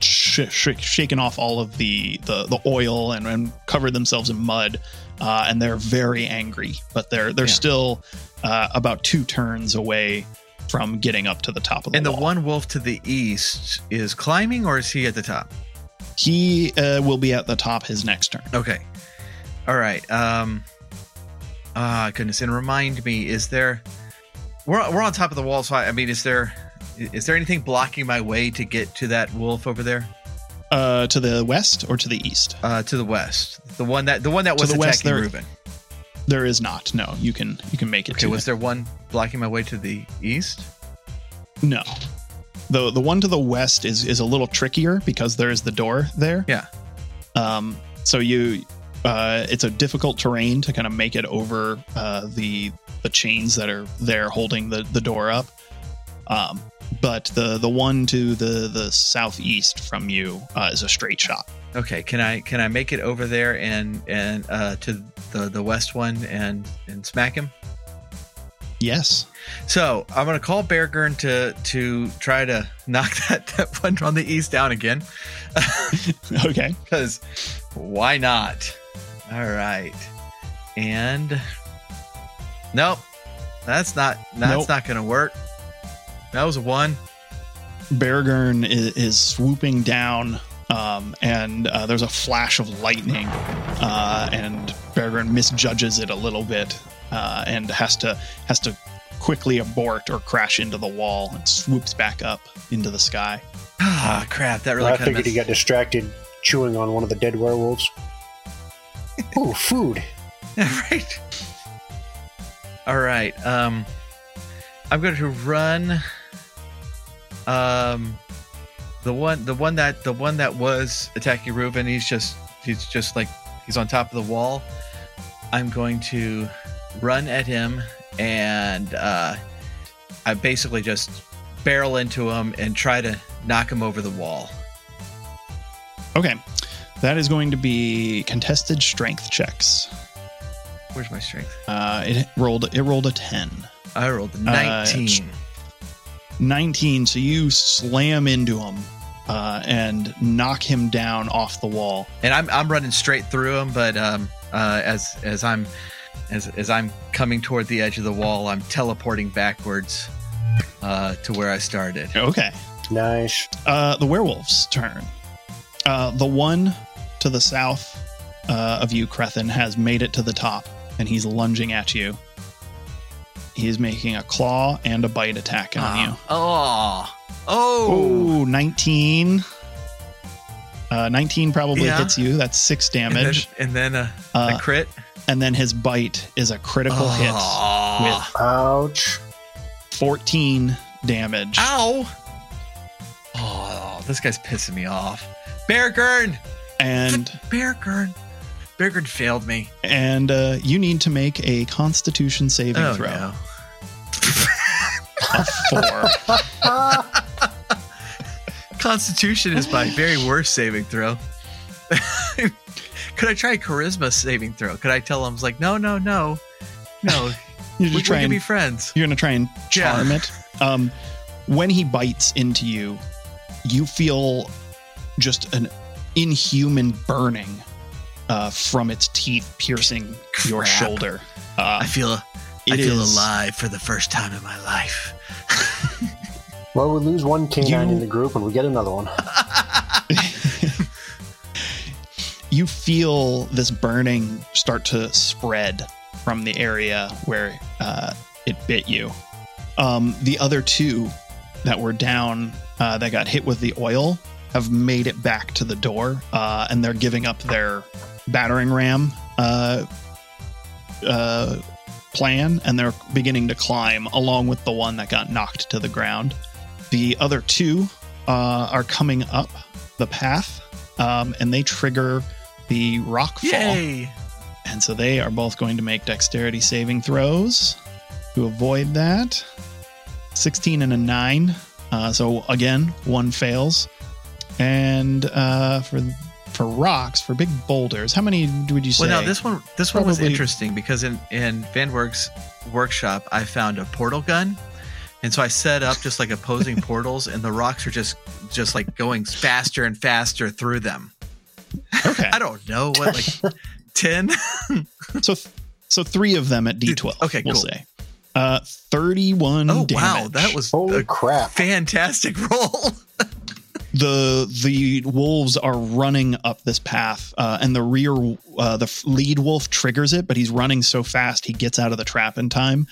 sh- sh- shaken off all of the the, the oil and, and covered themselves in mud, uh, and they're very angry. But they're they're yeah. still uh, about two turns away from getting up to the top of the and wall. the one wolf to the east is climbing, or is he at the top? He uh, will be at the top his next turn. Okay. All right. Um, Ah, goodness. And remind me, is there? We're we're on top of the wall, so I, I mean, is there is there anything blocking my way to get to that wolf over there? Uh, to the west or to the east? Uh, to the west. The one that the one that was to the attacking west, there, Reuven. There is not. No, you can you can make it. Okay, was there one blocking my way to the east? No. The the one to the west is is a little trickier because there is the door there. Yeah. Um. So you uh, it's a difficult terrain to kind of make it over uh, the the chains that are there holding the, the door up. Um, but the the one to the the southeast from you uh, is a straight shot. Okay, can I can I make it over there and and uh, to the the west one and and smack him? Yes. So I'm gonna call Beargurn to to try to knock that that one on the east down again. okay. Because why not? All right. And nope. That's not that's nope. not going to work. That was a one. Beargurn is, is swooping down um, and uh, there's a flash of lightning, uh, and Beargurn misjudges it a little bit, uh, and has to has to quickly abort or crash into the wall and swoops back up into the sky. Ah, crap! That really. Well, I figured he got distracted chewing on one of the dead werewolves. Ooh, food. right. All right. Um, I'm going to run. Um, the one, the one that, the one that was attacking Reuven. He's just, he's just like, he's on top of the wall. I'm going to run at him, and uh, I basically just barrel into him and try to knock him over the wall. Okay. That is going to be contested strength checks. Where's my strength? Uh, it rolled. It rolled a ten. I rolled a nineteen. Uh, nineteen. So you slam into him uh, and knock him down off the wall. And I'm I'm running straight through him, but um, uh, as as I'm as as I'm coming toward the edge of the wall, I'm teleporting backwards uh, to where I started. Okay. Nice. Uh, the werewolf's turn. Uh, the one to the south uh, of you, Crethin, has made it to the top, and he's lunging at you. He's making a claw and a bite attack on uh, you. Oh, oh, oh 19. Uh, 19 probably yeah. hits you. That's six damage. And then, and then a, a, uh, crit. And then his bite is a critical oh. hit with ouch 14 damage. Ow. Oh, this guy's pissing me off. Beargurn! And Beargurn. Beargurn failed me. And uh, you need to make a Constitution saving oh, throw. No. a four. Constitution is my very worst saving throw. Could I try a charisma saving throw? Could I tell him, "It's like, no, no, no, no, You're we, just we trying. can be friends." You're gonna try and Yeah. charm it. Um, when he bites into you, you feel just an inhuman burning uh, from its teeth piercing your shoulder. Uh, I feel, I feel is- alive for the first time in my life. Well, we lose one canine You- in the group and we get another one. you feel this burning start to spread from the area where uh, it bit you. Um, the other two that were down, uh, that got hit with the oil, have made it back to the door, uh, and they're giving up their battering ram uh, uh, plan, and they're beginning to climb along with the one that got knocked to the ground. The other two uh, are coming up the path, um, and they trigger the rock fall. Yay! And so they are both going to make dexterity saving throws to avoid that. 16 and a 9. Uh, so again, one fails. And uh, for for rocks, for big boulders, how many would you say? Well, now this one, this one was interesting because in in Van Werk's workshop, I found a portal gun, and so I set up just like opposing portals, and the rocks are just just like going faster and faster through them. okay. I don't know what like ten. so so three of them at D12. Okay, we'll cool. say. Uh, 31 Oh damage. wow, that was Holy crap. fantastic roll. The the wolves are running up this path uh, and the rear uh, the lead wolf triggers it but he's running so fast he gets out of the trap in time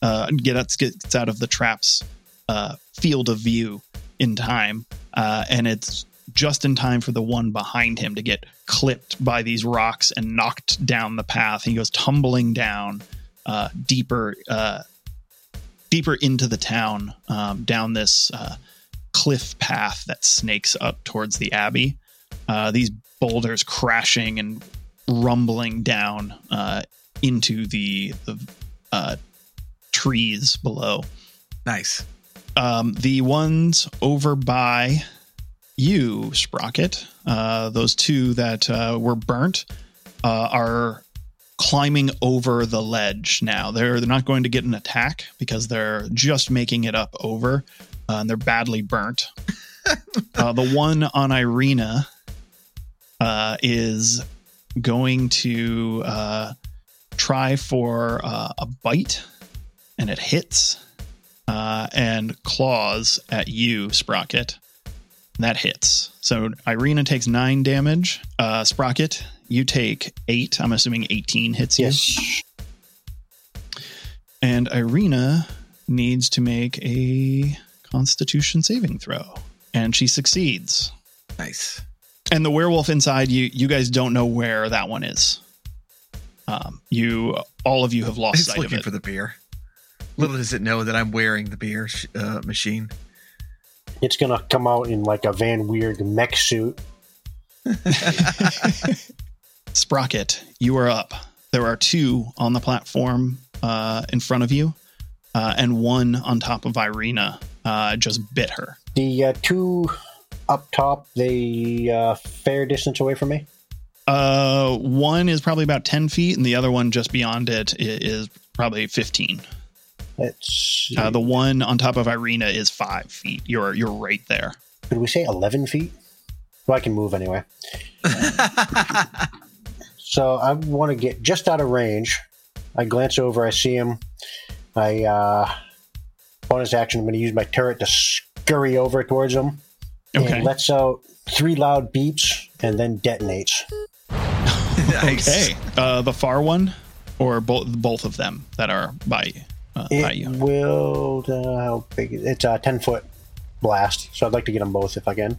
uh, gets gets out of the trap's uh, field of view in time uh, and it's just in time for the one behind him to get clipped by these rocks and knocked down the path. He goes tumbling down uh, deeper uh, deeper into the town um, down this uh, cliff path that snakes up towards the abbey. Uh, these boulders crashing and rumbling down uh, into the the uh, trees below. nice. Um, the ones over by you, Sprocket, uh, those two that uh, were burnt, uh, are climbing over the ledge now. They're, they're not going to get an attack because they're just making it up over, uh, and they're badly burnt. uh, the one on Irina uh, is going to uh, try for uh, a bite, and it hits uh, and claws at you, Sprocket. That hits. So Irina takes nine damage. Uh, Sprocket, you take eight. I'm assuming 18 hits you. Yes. And Irina needs to make a Constitution saving throw, and she succeeds. Nice. And the werewolf inside you, you guys don't know where that one is. Um, you, all of you have lost It's sight of looking it. for the beer. Little does it know that I'm wearing the beer sh- uh, machine. It's going to come out in like a Van Weird mech suit. Sprocket, you are up. There are two on the platform uh, in front of you, uh, and one on top of Irina uh, just bit her. The uh, two up top, they uh, fair distance away from me. Uh, one is probably about 10 feet, and the other one just beyond it is probably 15. It's Uh, the one on top of Irina is five feet. You're you're right there. could we say eleven feet? Well, I can move anyway. So I want to get just out of range. I glance over. I see him. I uh, bonus action. I'm going to use my turret to scurry over towards him. Okay. And lets out three loud beeps and then detonates. nice. Okay. Uh, the far one, or both both of them that are by uh, by It you. will. Uh, how big? is- It's a ten foot blast. So I'd like to get them both if I can.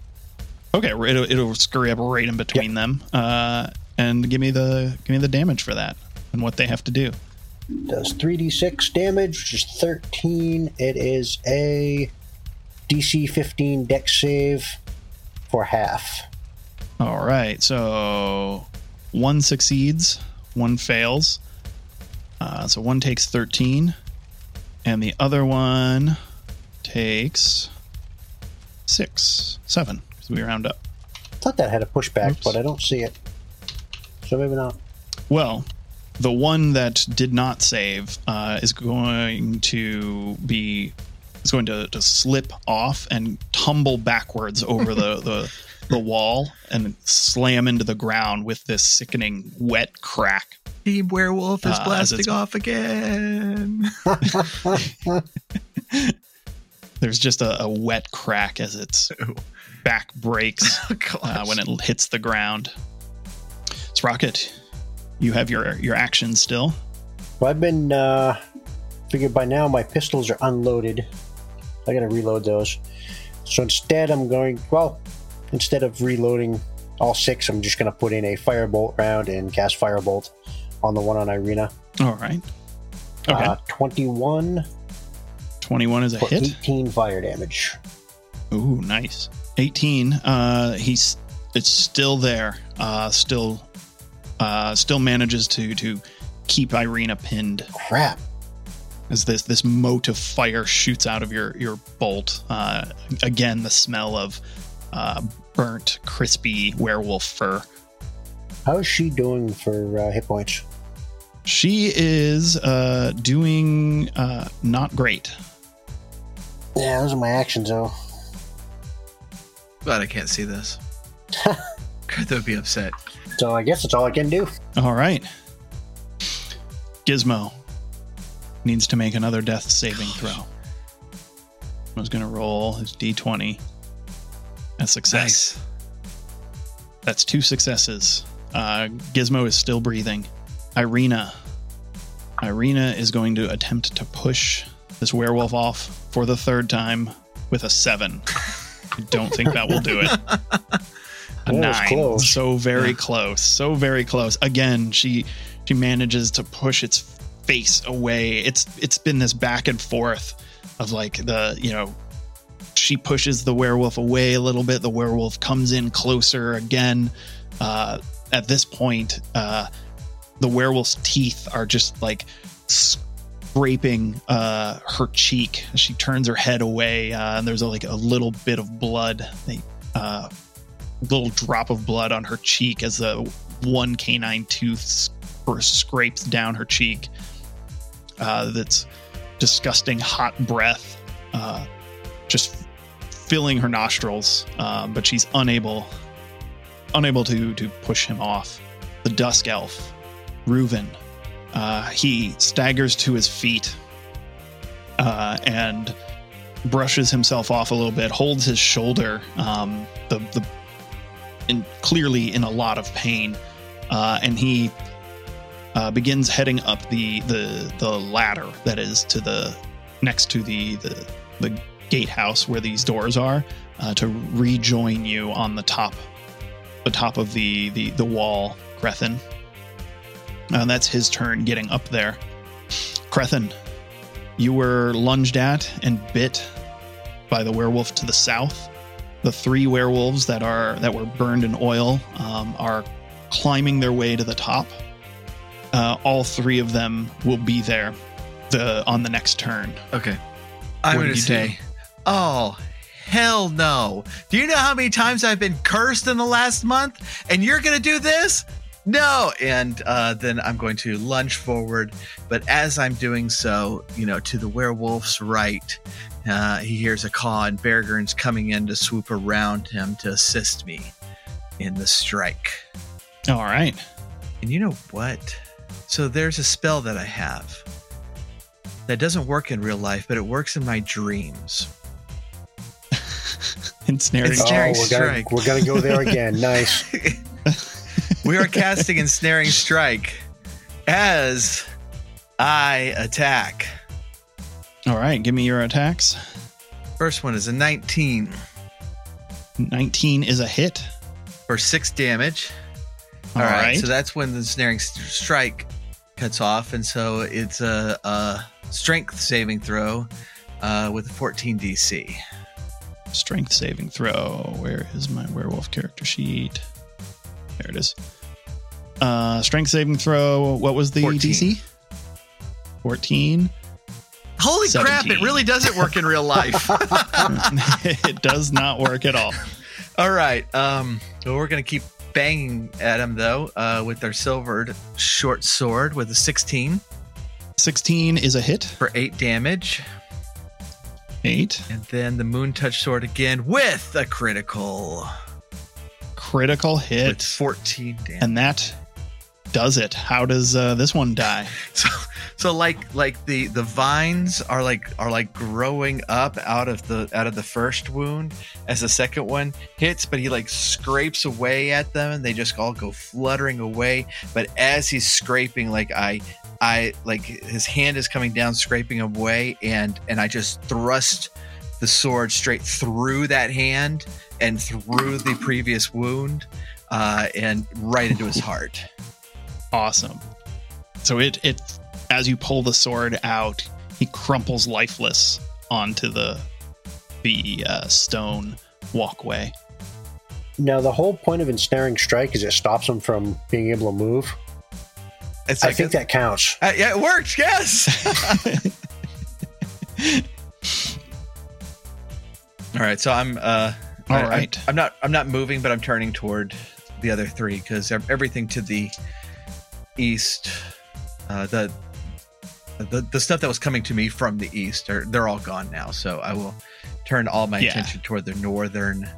Okay, it'll, it'll scurry up right in between them, uh, and give me the give me the damage for that and what they have to do. Does three d six damage, which is thirteen. It is a DC fifteen dex save for half. All right, so one succeeds, one fails. Uh, so one takes thirteen, and the other one takes six, seven. Because we round up. thought that had a pushback, Oops. but I don't see it. So maybe not. Well, the one that did not save uh, is going to be is going to, to slip off and tumble backwards over the, the the wall and slam into the ground with this sickening wet crack. Team Werewolf is Uh, blasting off again. There's just a, a wet crack as its back breaks Oh, uh, when it hits the ground. Sprocket, you have your your action still. Well, I've been uh, figured by now my pistols are unloaded. I gotta reload those. So instead, I'm going. Well, instead of reloading all six, I'm just gonna put in a firebolt round and cast firebolt on the one on Irina. All right. Okay. Uh, 21 21 is a hit. 18 fire damage. Ooh, nice. 18. Uh, he's it's still there. Uh, still, uh, still manages to to keep Irina pinned Crap. as this this mote of fire shoots out of your your bolt. Uh, again, the smell of uh, burnt, crispy werewolf fur. How is she doing for uh, hit points? She is uh, doing uh, not great. Yeah, those are my actions though. Glad I can't see this. Cartho would be upset. So I guess that's all I can do. All right. Gizmo needs to make another death saving throw. I was going to roll his d20. A success. Nice. That's two successes. Uh, Gizmo is still breathing. Irina. Irina is going to attempt to push this werewolf off for the third time with a seven. I don't think that will do it. A was nine. So very Yeah. close. So very close. Again, she she manages to push its face away. It's it's been this back and forth of like the you know she pushes the werewolf away a little bit. The werewolf comes in closer again. Uh, at this point, uh, the werewolf's teeth are just like scraping uh, her cheek. She turns her head away, uh, and there's a, like a little bit of blood, uh, little drop of blood on her cheek as the one canine tooth scrapes down her cheek. Uh, that's disgusting hot breath, uh, just filling her nostrils, uh, but she's unable unable to to push him off. The dusk elf, Reuven, uh, he staggers to his feet uh, and brushes himself off a little bit, holds his shoulder, um, the the in, clearly in a lot of pain, uh, and he uh, begins heading up the the the ladder that is to the next to the the the gatehouse where these doors are uh, to rejoin you on the top the top of the the the wall, Crethin. Uh, that's his turn getting up there. Crethin, you were lunged at and bit by the werewolf to the south. The three werewolves that are that were burned in oil um, are climbing their way to the top. Uh, all three of them will be there the on the next turn. Okay. I'm What gonna say, oh, hell no. Do you know how many times I've been cursed in the last month? And you're going to do this? No. And uh, then I'm going to lunge forward. But as I'm doing so, you know, to the werewolf's right, uh, he hears a call, and Beargurn's coming in to swoop around him to assist me in the strike. All right. And you know what? So there's a spell that I have that doesn't work in real life, but it works in my dreams. Ensnaring. It's- Oh, Ensnaring we're gonna, strike. we're gonna go there again. nice. we are casting ensnaring strike as I attack. All right. Give me your attacks. First one is a 19 19 is a hit. for six damage. All All right, right. so that's when the ensnaring s- strike cuts off, and so it's a, a strength saving throw uh, with a 14 DC. Strength saving throw. Where is my werewolf character sheet? There it is. Uh, strength saving throw. What was the 14. DC? 14. Holy crap! It really doesn't work in real life. it does not work at all. All right. Um, well, we're gonna keep banging at him though, uh, with our silvered short sword with a 16 16 is a hit. for eight damage, Eight. and then the moon touch sword again with a critical Critical with hit. 14 damage. And that does it. How does uh, this one die? So, so like like the the vines are like are like growing up out of the out of the first wound as the second one hits, but he like scrapes away at them and they just all go fluttering away. But as he's scraping, like I I like his hand is coming down, scraping away, and and I just thrust the sword straight through that hand and through the previous wound, uh, and right into his heart. Awesome. So it it as you pull the sword out, he crumples lifeless onto the the uh, stone walkway. Now, the whole point of ensnaring strike is it stops him from being able to move. It's I like think a- that counts. Uh, yeah, it works. Yes. All right, so I'm. uh All I- I'm- I'm, not. I'm not moving, but I'm turning toward the other three because everything to the east, uh, the, the the stuff that was coming to me from the east, are they're all gone now. So I will turn all my Yeah. attention toward the northern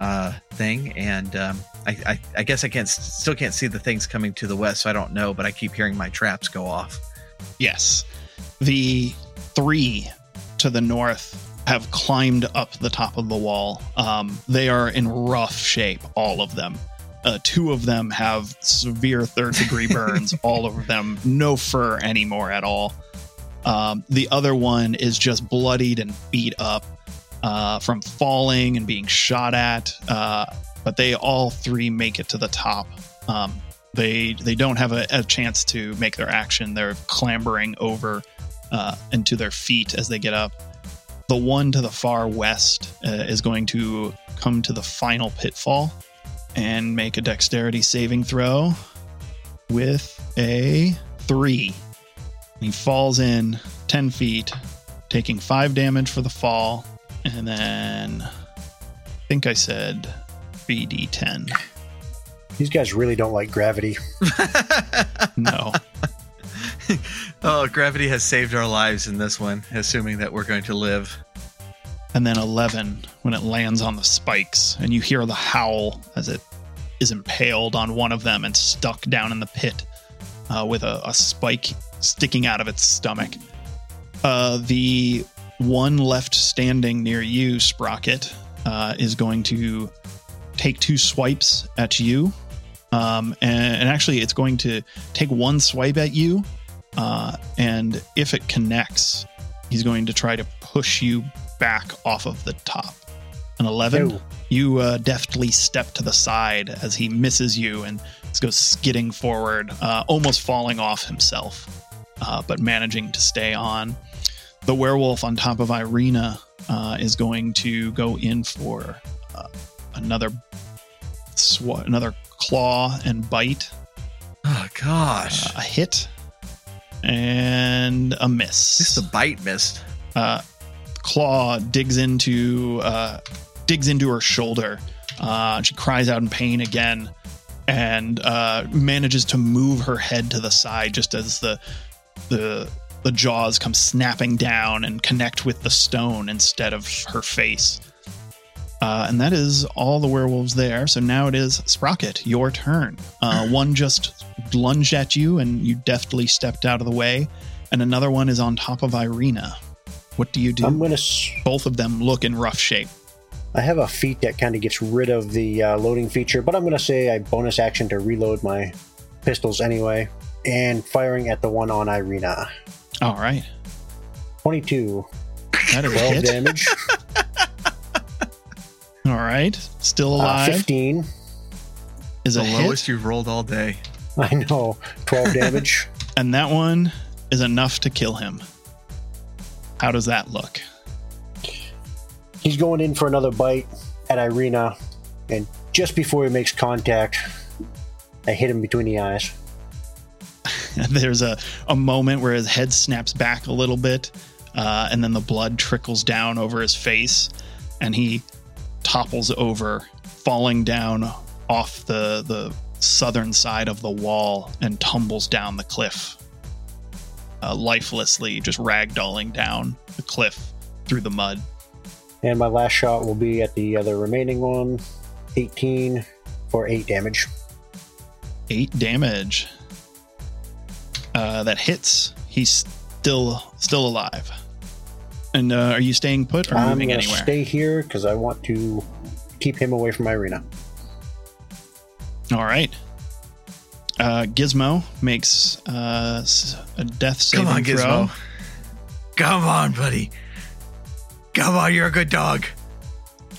uh thing and um I, I i guess i can't still can't see the things coming to the west so i don't know but i keep hearing my traps go off Yes. The three to the north have climbed up the top of the wall. Um, they are in rough shape, all of them. Uh, two of them have severe third degree burns, all of them, no fur anymore at all. Um, the other one is just bloodied and beat up uh, from falling and being shot at. Uh, but they all three make it to the top. Um, they they don't have a, a chance to make their action. They're clambering over uh, into their feet as they get up. The one to the far west uh, is going to come to the final pitfall and make a dexterity saving throw with a three. He falls in 10 feet, taking five damage for the fall, and then I think I said 3d10. These guys really don't like gravity. No. oh gravity has saved our lives in this one assuming that we're going to live and then 11 when it lands on the spikes and you hear the howl as it is impaled on one of them and stuck down in the pit uh, with a, a spike sticking out of its stomach. Uh, the one left standing near you sprocket uh, is going to take two swipes at you. Um, and, and actually it's going to take one swipe at you uh, and if it connects he's going to try to push you back off of the top. An 11, Ew. you uh, deftly step to the side as he misses you and goes skidding forward, uh, almost falling off himself, uh, but managing to stay on. The werewolf on top of Irina uh, is going to go in for uh, another sw- another claw and bite, oh gosh uh, a hit, and a miss. Least the bite missed uh, claw digs into uh, digs into her shoulder. Uh, she cries out in pain again, and uh, manages to move her head to the side just as the the the jaws come snapping down and connect with the stone instead of her face. Uh, and that is all the werewolves there. So now it is Sprocket, your turn. Uh, one just lunged at you, and you deftly stepped out of the way, and another one is on top of Irina. What do you do? I'm gonna. s- Both of them look in rough shape. I have a feat that kind of gets rid of the uh, loading feature, but I'm gonna say I bonus action to reload my pistols anyway, and firing at the one on Irina. All right, 22, that is 12 hit. damage, All right, still uh, alive 15. is the a lowest hit, you've rolled all day I know, 12 damage. and that one is enough to kill him. How does that look? He's going in for another bite at Irina, and just before he makes contact, I hit him between the eyes. There's a, a moment where his head snaps back a little bit, uh, and then the blood trickles down over his face, and he topples over falling down off the the southern side of the wall and tumbles down the cliff, uh, lifelessly, just ragdolling down the cliff through the mud. And my last shot will be at the other remaining one. 18 for 8 damage. Eight damage. Uh, that hits. He's still still alive. And uh, are you staying put or I'm moving anywhere? stay here because I want to keep him away from my Irina. All right. Uh, Gizmo makes uh, a death saving Come on, throw. Gizmo. Come on, buddy. Come on, you're a good dog.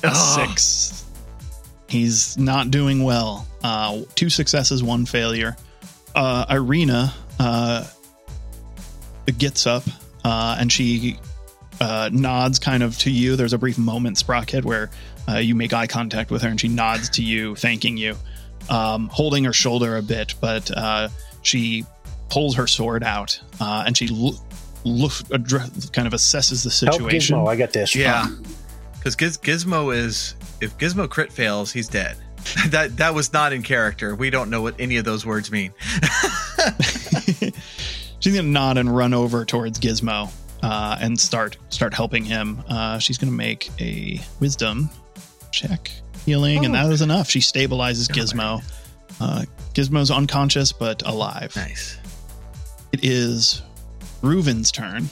A. Six. He's not doing well. Uh, two successes, one failure. Uh, Irina uh, gets up uh, and she uh, nods kind of to you. There's a brief moment, Sprocket, where uh, you make eye contact with her and she nods to you, thanking you, um, holding her shoulder a bit, but uh, she pulls her sword out uh, and she lo- look, addre- kind of assesses the situation. Help situation. Gizmo, I got this. Yeah, because Giz- Gizmo is if Gizmo crit fails, he's dead. that that was not in character. We don't know what any of those words mean. she's gonna nod and run over towards Gizmo uh, and start start helping him. Uh, she's gonna make a wisdom check, healing, and Oh. that is enough. She stabilizes Gizmo. Uh, Gizmo's unconscious but alive. Nice. It is Reuven's turn.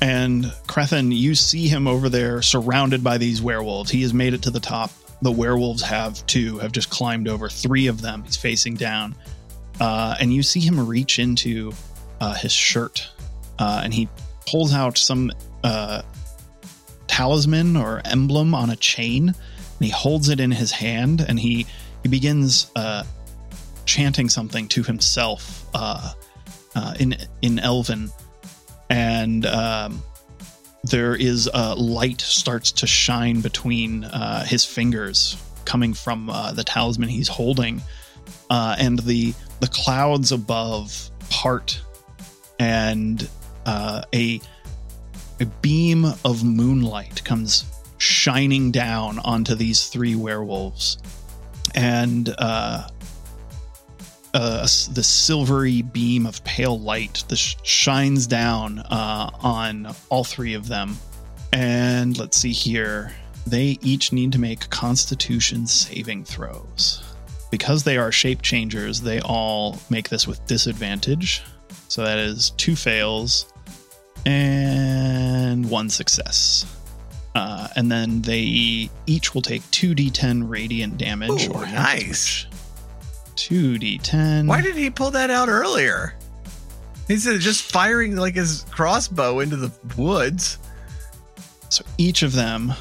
And Crethin, you see him over there surrounded by these werewolves. He has made it to the top. The werewolves have two, have just climbed over three of them. He's facing down. Uh, and you see him reach into uh, his shirt uh, and he pulls out some uh, talisman or emblem on a chain and he holds it in his hand and he, he begins uh, chanting something to himself uh, uh, in in Elven, and um, there is a light starts to shine between uh, his fingers, coming from uh, the talisman he's holding, uh, and the the clouds above part, and a a beam of moonlight comes shining down onto these three werewolves, and. Uh, uh, the silvery beam of pale light that sh- shines down uh, on all three of them. And let's see here. They each need to make constitution saving throws. Because they are shape changers, they all make this with disadvantage. So that is two fails and one success. Uh, and then they each will take 2d10 radiant damage Ooh, or nice. 2d10. Why did he pull that out earlier? He's just firing like his crossbow into the woods. So each of them,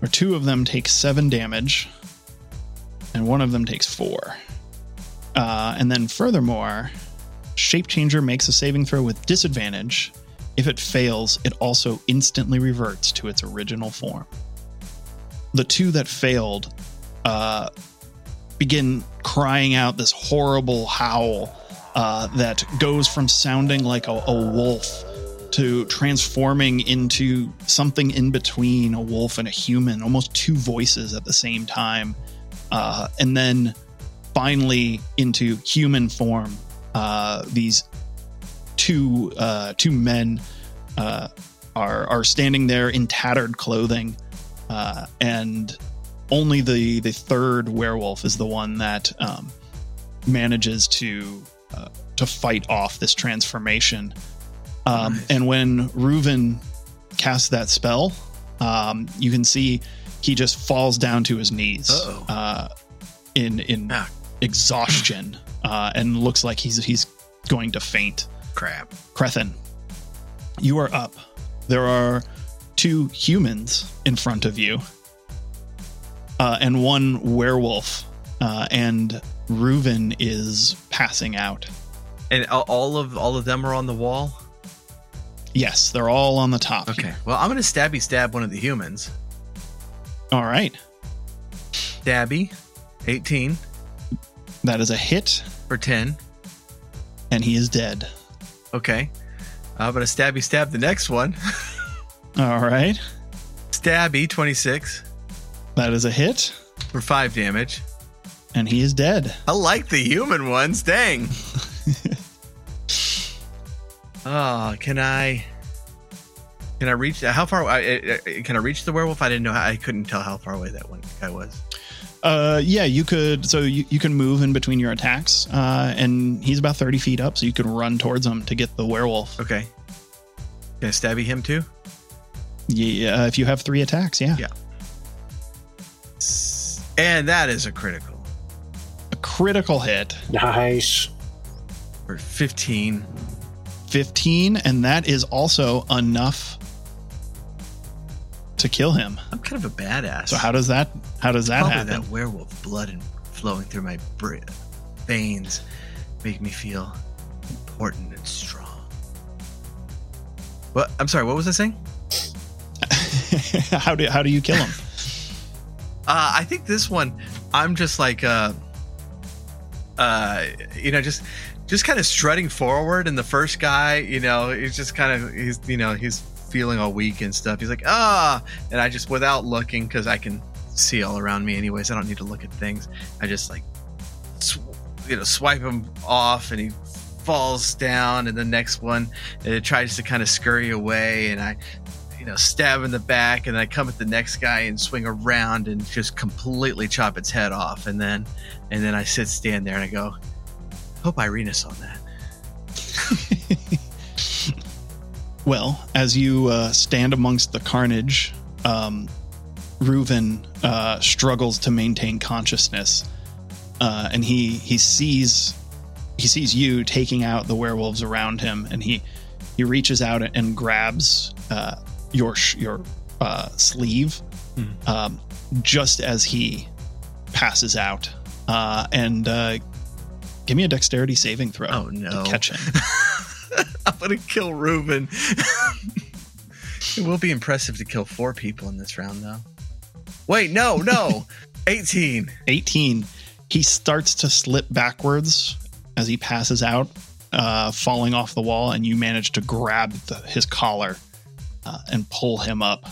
or two of them, take seven damage, and one of them takes four. Uh, and then, furthermore, Shape Changer makes a saving throw with disadvantage. If it fails, it also instantly reverts to its original form. The two that failed uh, begin crying out this horrible howl uh, that goes from sounding like a, a wolf to transforming into something in between a wolf and a human, almost two voices at the same time, uh, and then finally into human form. Uh, these two uh, two men uh, are are standing there in tattered clothing, uh, and only the the third werewolf is the one that um, manages to uh, to fight off this transformation. Um, Nice. And when Reuven casts that spell, um, you can see he just falls down to his knees uh, in in Ah. exhaustion uh, and looks like he's he's going to faint. Crap. Crethin, you are up. There are two humans in front of you, uh, and one werewolf, uh, and Reuven is passing out. And all of all of them are on the wall. Yes, they're all on the top. Okay. Well, I'm gonna stabby stab one of the humans. All right. Stabby, 18 That is a hit, for 10. and he is dead. Okay. I'm gonna stabby stab the next one. All right. Stabby, 26. That is a hit, for five damage. and he is dead. I like the human ones. Dang. oh, can I? Can I reach? How far? I, I, can I reach the werewolf? I didn't know. How, I couldn't tell how far away that one guy was. Uh, yeah, you could. So you, you can move in between your attacks, uh, and he's about thirty feet up, so you can run towards him to get the werewolf. Okay. Can I stabby him too? Yeah, if you have three attacks, yeah. Yeah. And that is a critical A critical hit, Nice. for 15. fifteen, and that is also enough to kill him. I'm kind of a badass. So how does that? How does that Probably happen? that werewolf blood and flowing through my veins make me feel important and strong. What? I'm sorry. What was I saying? how do how do you kill him? Uh, I think this one, I'm just like, uh, uh, you know, just just kind of strutting forward, and the first guy, you know, he's just kind of he's you know he's feeling all weak and stuff. He's like, ah, and I just without looking because I can see all around me anyways. I don't need to look at things. I just like, sw- you know, swipe him off, and he falls down, and the next one it tries to kind of scurry away, and I you know, stab in the back, and I come at the next guy and swing around and just completely chop its head off, and then, and then I sit stand there and I go, hope Irina saw that. Well, as you uh, stand amongst the carnage, um, Reuven uh, struggles to maintain consciousness, uh, and he he sees he sees you taking out the werewolves around him, and he he reaches out and grabs uh, your sh- your uh, sleeve um, just as he passes out, uh, and uh, give me a dexterity saving throw. Oh, no. To catch him. I'm gonna kill Reuven. it will be impressive to kill four people in this round, though. Wait, no, no, 18. 18 he starts to slip backwards as he passes out uh, falling off the wall and you manage to grab the, his collar uh, and pull him up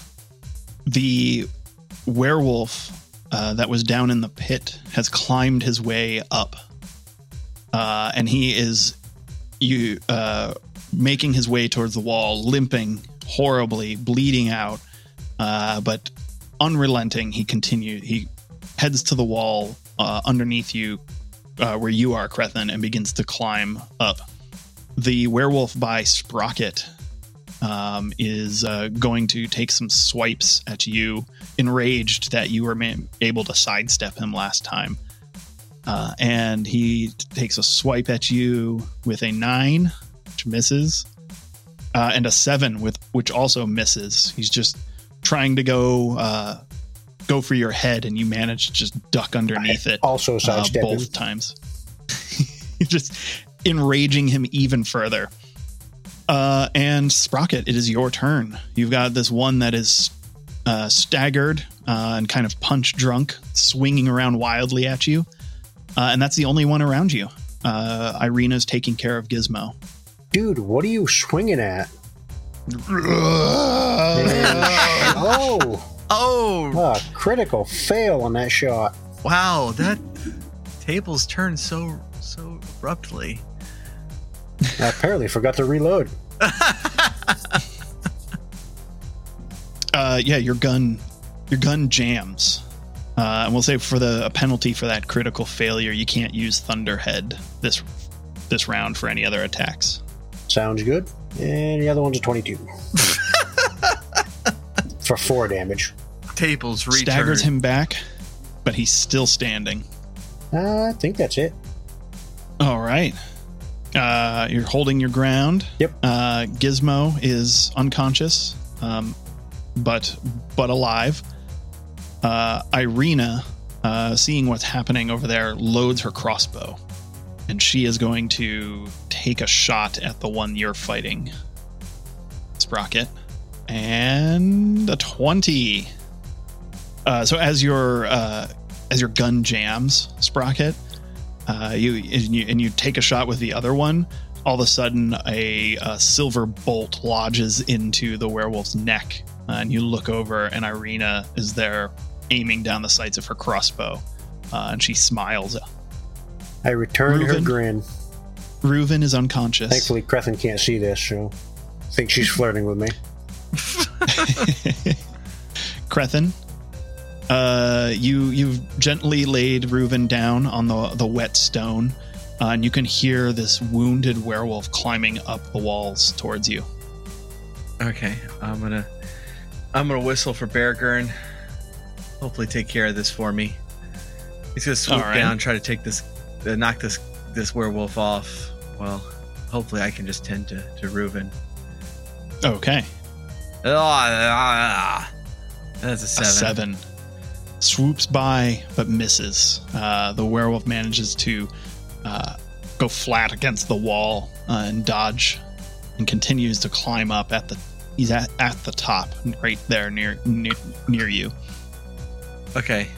the werewolf uh, that was down in the pit has climbed his way up uh, and he is you uh, making his way towards the wall limping horribly bleeding out uh, but unrelenting he continues. he heads to the wall uh, underneath you uh, where you are Crethin and begins to climb up the werewolf by sprocket um, is uh, going to take some swipes at you enraged that you were able to sidestep him last time uh, and he takes a swipe at you with a nine which misses uh, and a seven with which also misses he's just trying to go uh, go for your head and you manage to just duck underneath it Also uh, both times. just enraging him even further. Uh, and Sprocket, it is your turn. You've got this one that is uh, staggered uh, and kind of punch drunk, swinging around wildly at you. Uh, and that's the only one around you. Uh, Irina's taking care of Gizmo. Dude, what are you swinging at? Oh, Oh, critical fail on that shot. wow, that tables turned so so abruptly. I apparently forgot to reload. uh, yeah, your gun, your gun jams. Uh, and we'll say for the a penalty for that critical failure, you can't use Thunderhead this this round for any other attacks. Sounds good. And the other one's a 22. For four damage. Tables returned. Staggers him back, but he's still standing. Uh, I think that's it. All right, uh, you're holding your ground. Yep. Uh, Gizmo is unconscious, um, but but alive. Uh, Irina, uh, seeing what's happening over there, loads her crossbow, and she is going to take a shot at the one you're fighting, Sprocket, and a twenty. Uh, so as your uh, as your gun jams, Sprocket, uh, you and, you and you take a shot with the other one. All of a sudden, a, a silver bolt lodges into the werewolf's neck, uh, and you look over, and Irina is there, aiming down the sights of her crossbow. Uh, and she smiles. I return her Reuven? grin. Reuven is unconscious. Thankfully, Crethin can't see this, so I think she's flirting with me. Crethin, uh, you you've gently laid Reuven down on the the wet stone, uh, and you can hear this wounded werewolf climbing up the walls towards you. Okay, I'm gonna I'm gonna whistle for Beargurn. Hopefully, take care of this for me. He's gonna swoop right. down, try to take this, uh, knock this this werewolf off. Well, hopefully, I can just tend to to Reuven. Okay, Ah, that's a seven. a seven. seven swoops by but misses. Uh, the werewolf manages to uh, go flat against the wall uh, and dodge, and continues to climb up at the. He's at, at the top, right there near near, near you. Okay.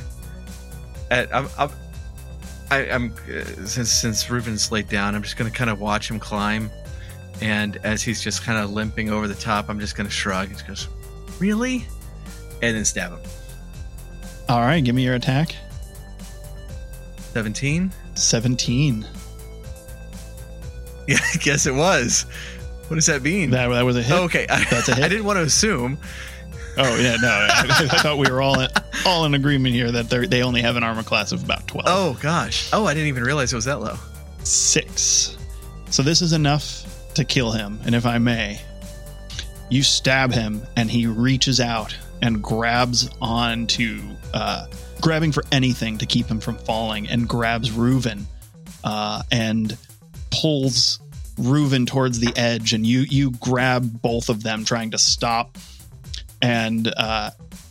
Uh, I'm, I'm, I, I'm uh, since since Reuven's laid down, I'm just gonna kind of watch him climb, and as he's just kind of limping over the top, I'm just gonna shrug. He goes, "Really?" and then stab him. All right, give me your attack. Seventeen. 17. Yeah, I guess it was. What does that mean? That, that was a hit. oh, okay, That's a hit. I didn't want to assume. Oh yeah, no, I, I thought we were all in, all in agreement here that they they only have an armor class of about twelve. Oh gosh. Oh, I didn't even realize it was that low. Six. So this is enough to kill him, and if I may, you stab him, and he reaches out and grabs onto, uh, grabbing for anything to keep him from falling, and grabs Reuven, uh, and pulls Reuven towards the edge, and you you grab both of them, trying to stop. And uh,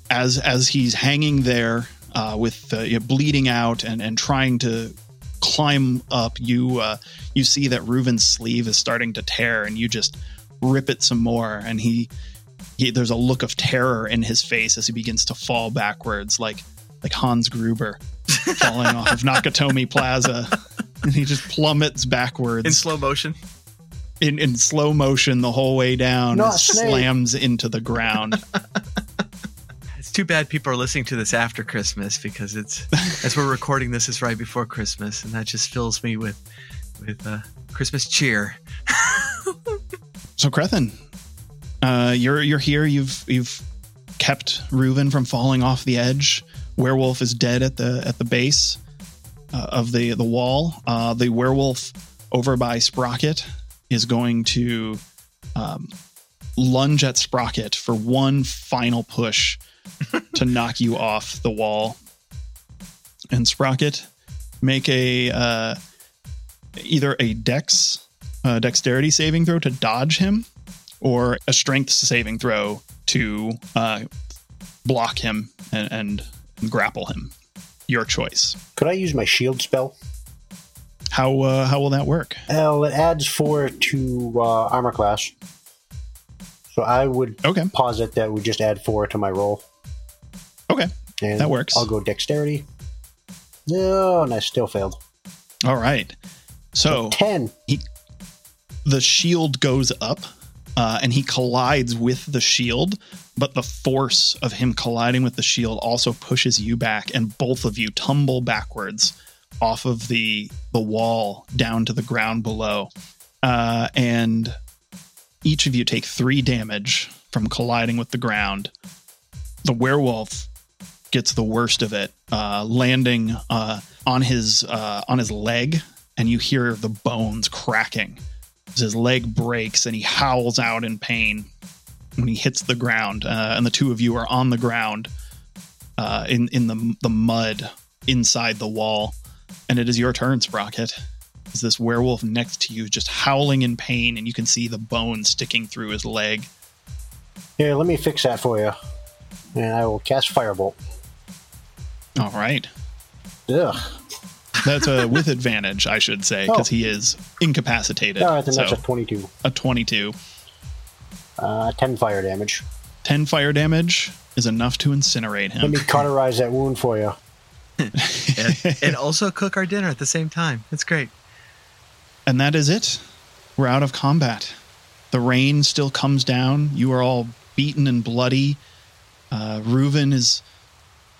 as as he's hanging there uh, with uh, you know, bleeding out and and trying to climb up, you uh, you see that Reuven's sleeve is starting to tear, and you just rip it some more, and he, he there's a look of terror in his face as he begins to fall backwards, like like Hans Gruber falling off of Nakatomi Plaza, and he just plummets backwards. In slow motion. In, in slow motion the whole way down, Not and snake. slams into the ground. It's too bad people are listening to this after Christmas because it's as we're recording this is right before Christmas, and that just fills me with with uh, Christmas cheer. So Crethin, uh, you're you're here. You've you've kept Reuven from falling off the edge. Werewolf is dead at the at the base uh, of the the wall. Uh, the werewolf over by Sprocket is going to um, lunge at Sprocket for one final push to knock you off the wall. And Sprocket, make a uh, either a dex uh, dexterity saving throw to dodge him, or a strength saving throw to uh, block him and, and grapple him. Your choice. Could I use my shield spell? How uh, how will that work? Well, it adds four to uh, armor class. So I would Okay, posit that we just add four to my roll. okay, And That works. I'll go dexterity. No, and I still failed. all right. So Ten. He, the shield goes up uh, and he collides with the shield but the force of him colliding with the shield also pushes you back and both of you tumble backwards off of the the wall down to the ground below uh, and each of you take three damage from colliding with the ground the werewolf gets the worst of it uh, landing uh, on his uh, on his leg and you hear the bones cracking his leg breaks and he howls out in pain when he hits the ground. Uh, and the two of you are on the ground uh, in in the the mud inside the wall. And it is your turn, Sprocket. Is this werewolf next to you just howling in pain, and you can see the bone sticking through his leg. Here, let me fix that for you. And I will cast Firebolt. All right, Ugh. that's a with advantage, I should say, because Oh. he is incapacitated. All right, then so that's a 22. a twenty-two. Uh, 10 fire damage. 10 fire damage is enough to incinerate him. Let me cauterize that wound for you. and, and also cook our dinner at the same time. It's great. And that is it. We're out of combat. The rain still comes down. You are all beaten and bloody. Uh, Reuven is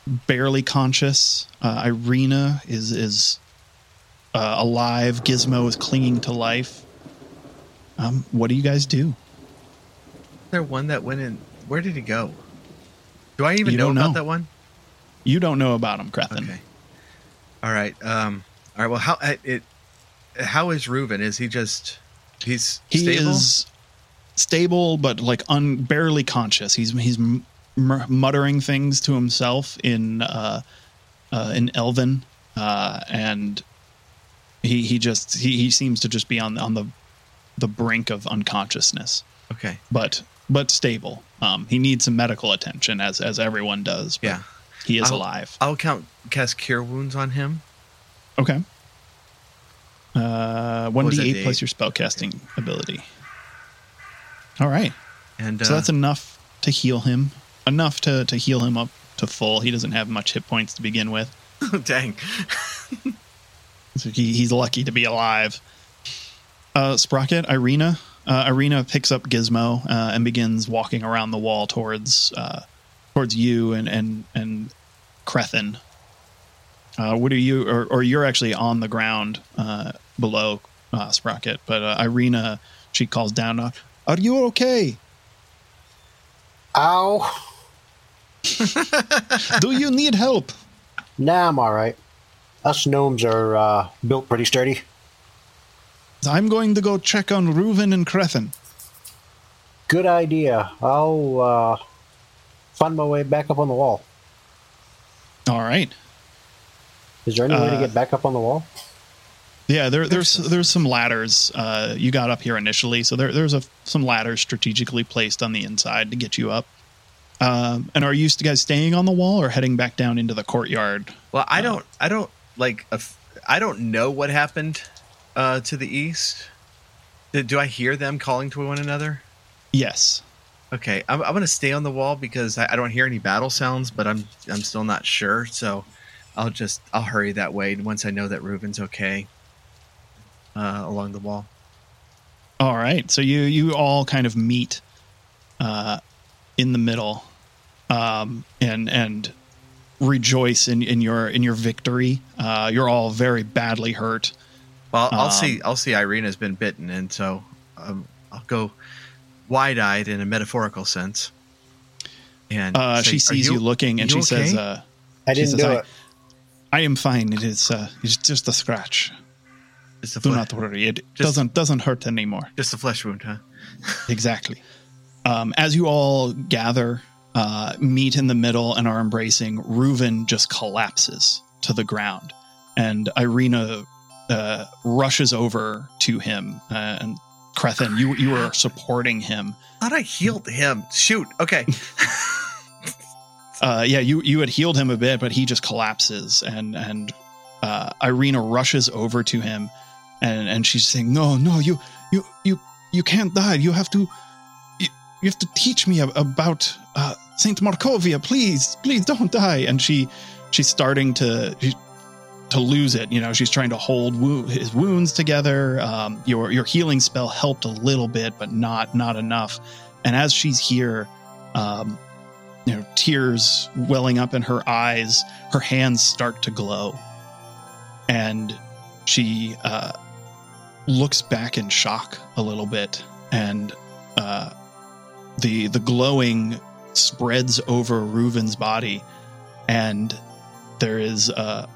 barely conscious. Uh, Irina is is uh, alive. Gizmo is clinging to life. Um, what do you guys do? Is there one that went in? Where did he go? Do I even You know about know. that one? You don't know about him, Crethin. Okay. All right. Um. All right. Well, how it? How is Reuven? Is he just? He's He stable? is stable, but like un, barely conscious. He's he's m- muttering things to himself in uh, uh, in Elven, uh, and he he just he, he seems to just be on on the the brink of unconsciousness, Okay. but but stable. Um, he needs some medical attention, as as everyone does. Yeah. He is I'll- alive. I'll count cast cure wounds on him. Okay. Uh, one d eight plus your spellcasting ability. All right. And uh, So that's enough to heal him. Enough to, to heal him up to full. He doesn't have much hit points to begin with. dang. So he, he's lucky to be alive. Uh, Sprocket, Irina. Uh, Irina picks up Gizmo uh, and begins walking around the wall towards uh, towards you and and and Crethin. Uh, what are you? Or, or you're actually on the ground uh, below uh, Sprocket, but uh, Irina she calls down. Uh, are you okay? Ow. Do you need help? Nah, I'm all right. Us gnomes are uh, built pretty sturdy. I'm going to go check on Reuven and Crethin. Good idea. I'll uh, find my way back up on the wall. All right. Is there any way to Uh, get back up on the wall? Yeah, there, there's there's some ladders. Uh, you got up here initially, so there, there's a, some ladders strategically placed on the inside to get you up. Um, and are you guys staying on the wall or heading back down into the courtyard? Well, I don't. I don't like. I don't know what happened uh, to the east. Do, do I hear them calling to one another? Yes. Okay, I'm, I'm going to stay on the wall because I, I don't hear any battle sounds, but I'm I'm still not sure. So I'll just I'll hurry that way once I know that Reuven's okay uh, along the wall. All right. So you you all kind of meet uh, in the middle, um, and and rejoice in, in your in your victory. Uh, you're all very badly hurt. Well, I'll Um, see. I'll see. Irina's been bitten, and so um, I'll go wide-eyed in a metaphorical sense. And Uh, say, she sees you, looking, and you she says, uh, I didn't says, do I, it. I am fine. It is uh, it's just a scratch. Just a Do not worry. It Just- doesn't doesn't hurt anymore. just a flesh wound, huh? Exactly. Um, as you all gather, uh, meet in the middle, and are embracing, Reuven just collapses to the ground, and Irina uh, rushes over to him. Uh, and Crethin, you you were supporting him. Thought I healed him. Shoot. Okay. Uh, yeah, you you had healed him a bit, but he just collapses, and and uh, Irina rushes over to him, and and she's saying, "No, no, you you you you can't die. You have to you, you have to teach me about uh, Saint Markovia. Please, please don't die." And she she's starting to she, to lose it. You know, she's trying to hold wo- his wounds together. Um, your your healing spell helped a little bit, but not not enough. And as she's here. Um, you know, tears welling up in her eyes. Her hands start to glow, and she uh, looks back in shock a little bit, and uh, the the glowing spreads over Reuven's body, and there is a,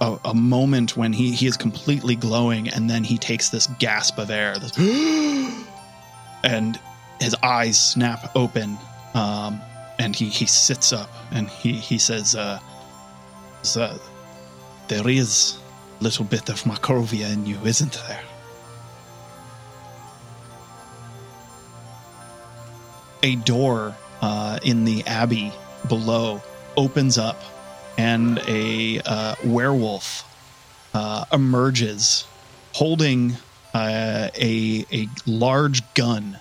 a a moment when he he is completely glowing, and then he takes this gasp of air, this and his eyes snap open. Um, and he, he sits up and he, he says, uh, there is a little bit of Markovia in you, isn't there? A door uh, in the abbey below opens up, and a uh, werewolf uh, emerges holding uh, a, a large gun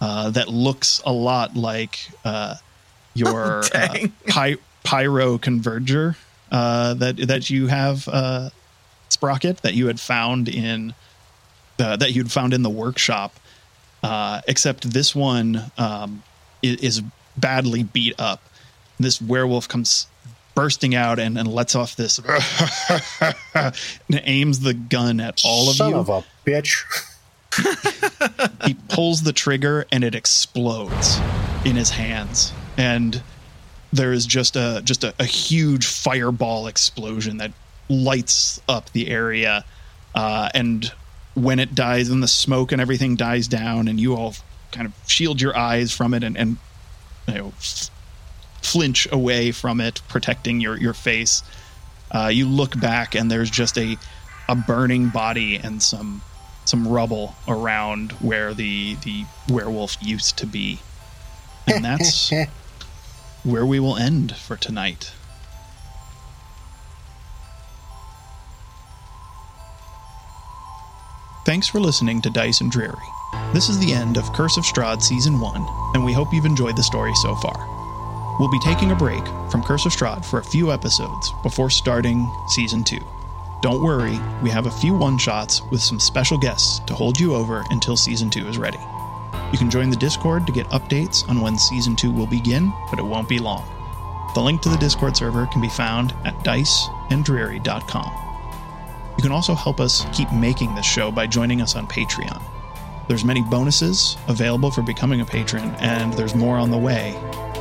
uh, that looks a lot like uh, your uh, py- pyro converger uh, that that you have uh, sprocket that you had found in uh, that you'd found in the workshop. Uh, except this one um, i- is badly beat up. This werewolf comes bursting out and, and lets off this and aims the gun at all of Son you. of a bitch. he pulls the trigger and it explodes in his hands and there is just a just a, a huge fireball explosion that lights up the area uh, and when it dies and the smoke and everything dies down and you all kind of shield your eyes from it and, and you know f- flinch away from it protecting your your face. Uh, you look back and there's just a a burning body and some some rubble around where the the werewolf used to be. And that's where we will end for tonight. Thanks for listening to dice and dreary. This is the end of curse of strahd season 1 and we hope you've enjoyed the story so far we'll be taking a break from curse of strahd for a few episodes before starting season 2 don't worry, we have a few one shots with some special guests to hold you over until season 2 is ready. You can join the Discord to get updates on when season 2 will begin, but it won't be long. The link to the Discord server can be found at diceanddreary.com. You can also help us keep making this show by joining us on Patreon. There's many bonuses available for becoming a patron, and there's more on the way.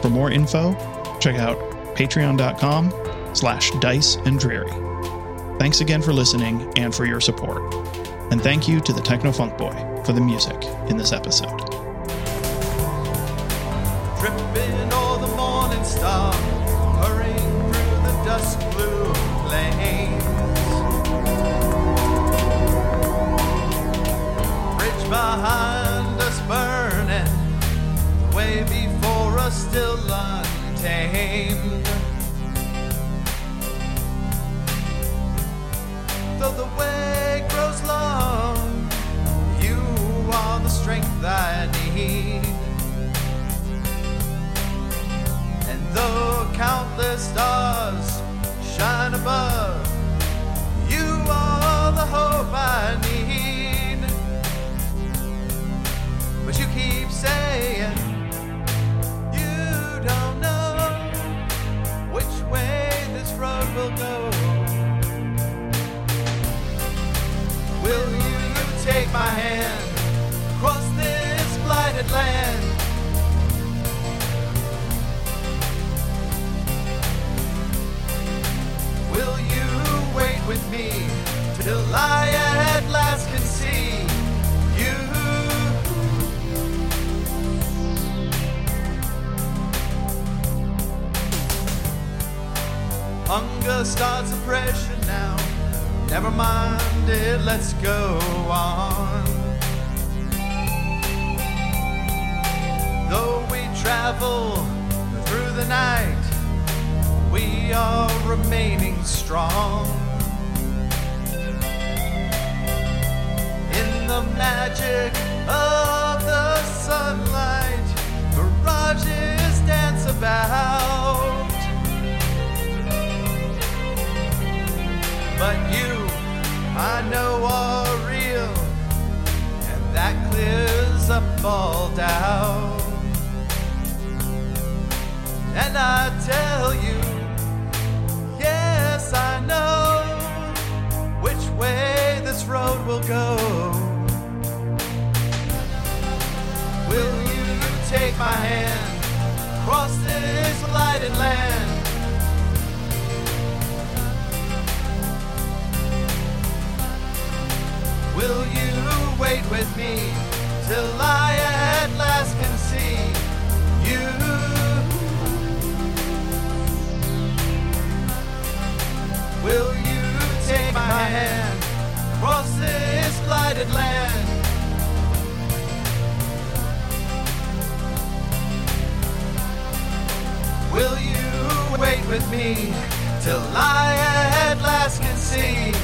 For more info, check out patreon.com slash diceanddreary. Thanks again for listening and for your support. And thank you to the Techno Funk Boy for the music in this episode. Behind us burning, the way before us still untamed. Though the way grows long, you are the strength I need. And though countless stars shine above, you are the hope I need. But you keep saying you don't know which way this road will go. Will you take my hand across this blighted land? Will you wait with me till I at last Hunger starts oppression now. Never mind it, let's go on. Though we travel through the night, we are remaining strong. In the magic of clears down. And I tell you, yes, I know which way this road will go. Will you take my hand across this lighted land? Will you wait with me till I at last can see you? Will you take my hand across this blighted land? Will you wait with me till I at last can see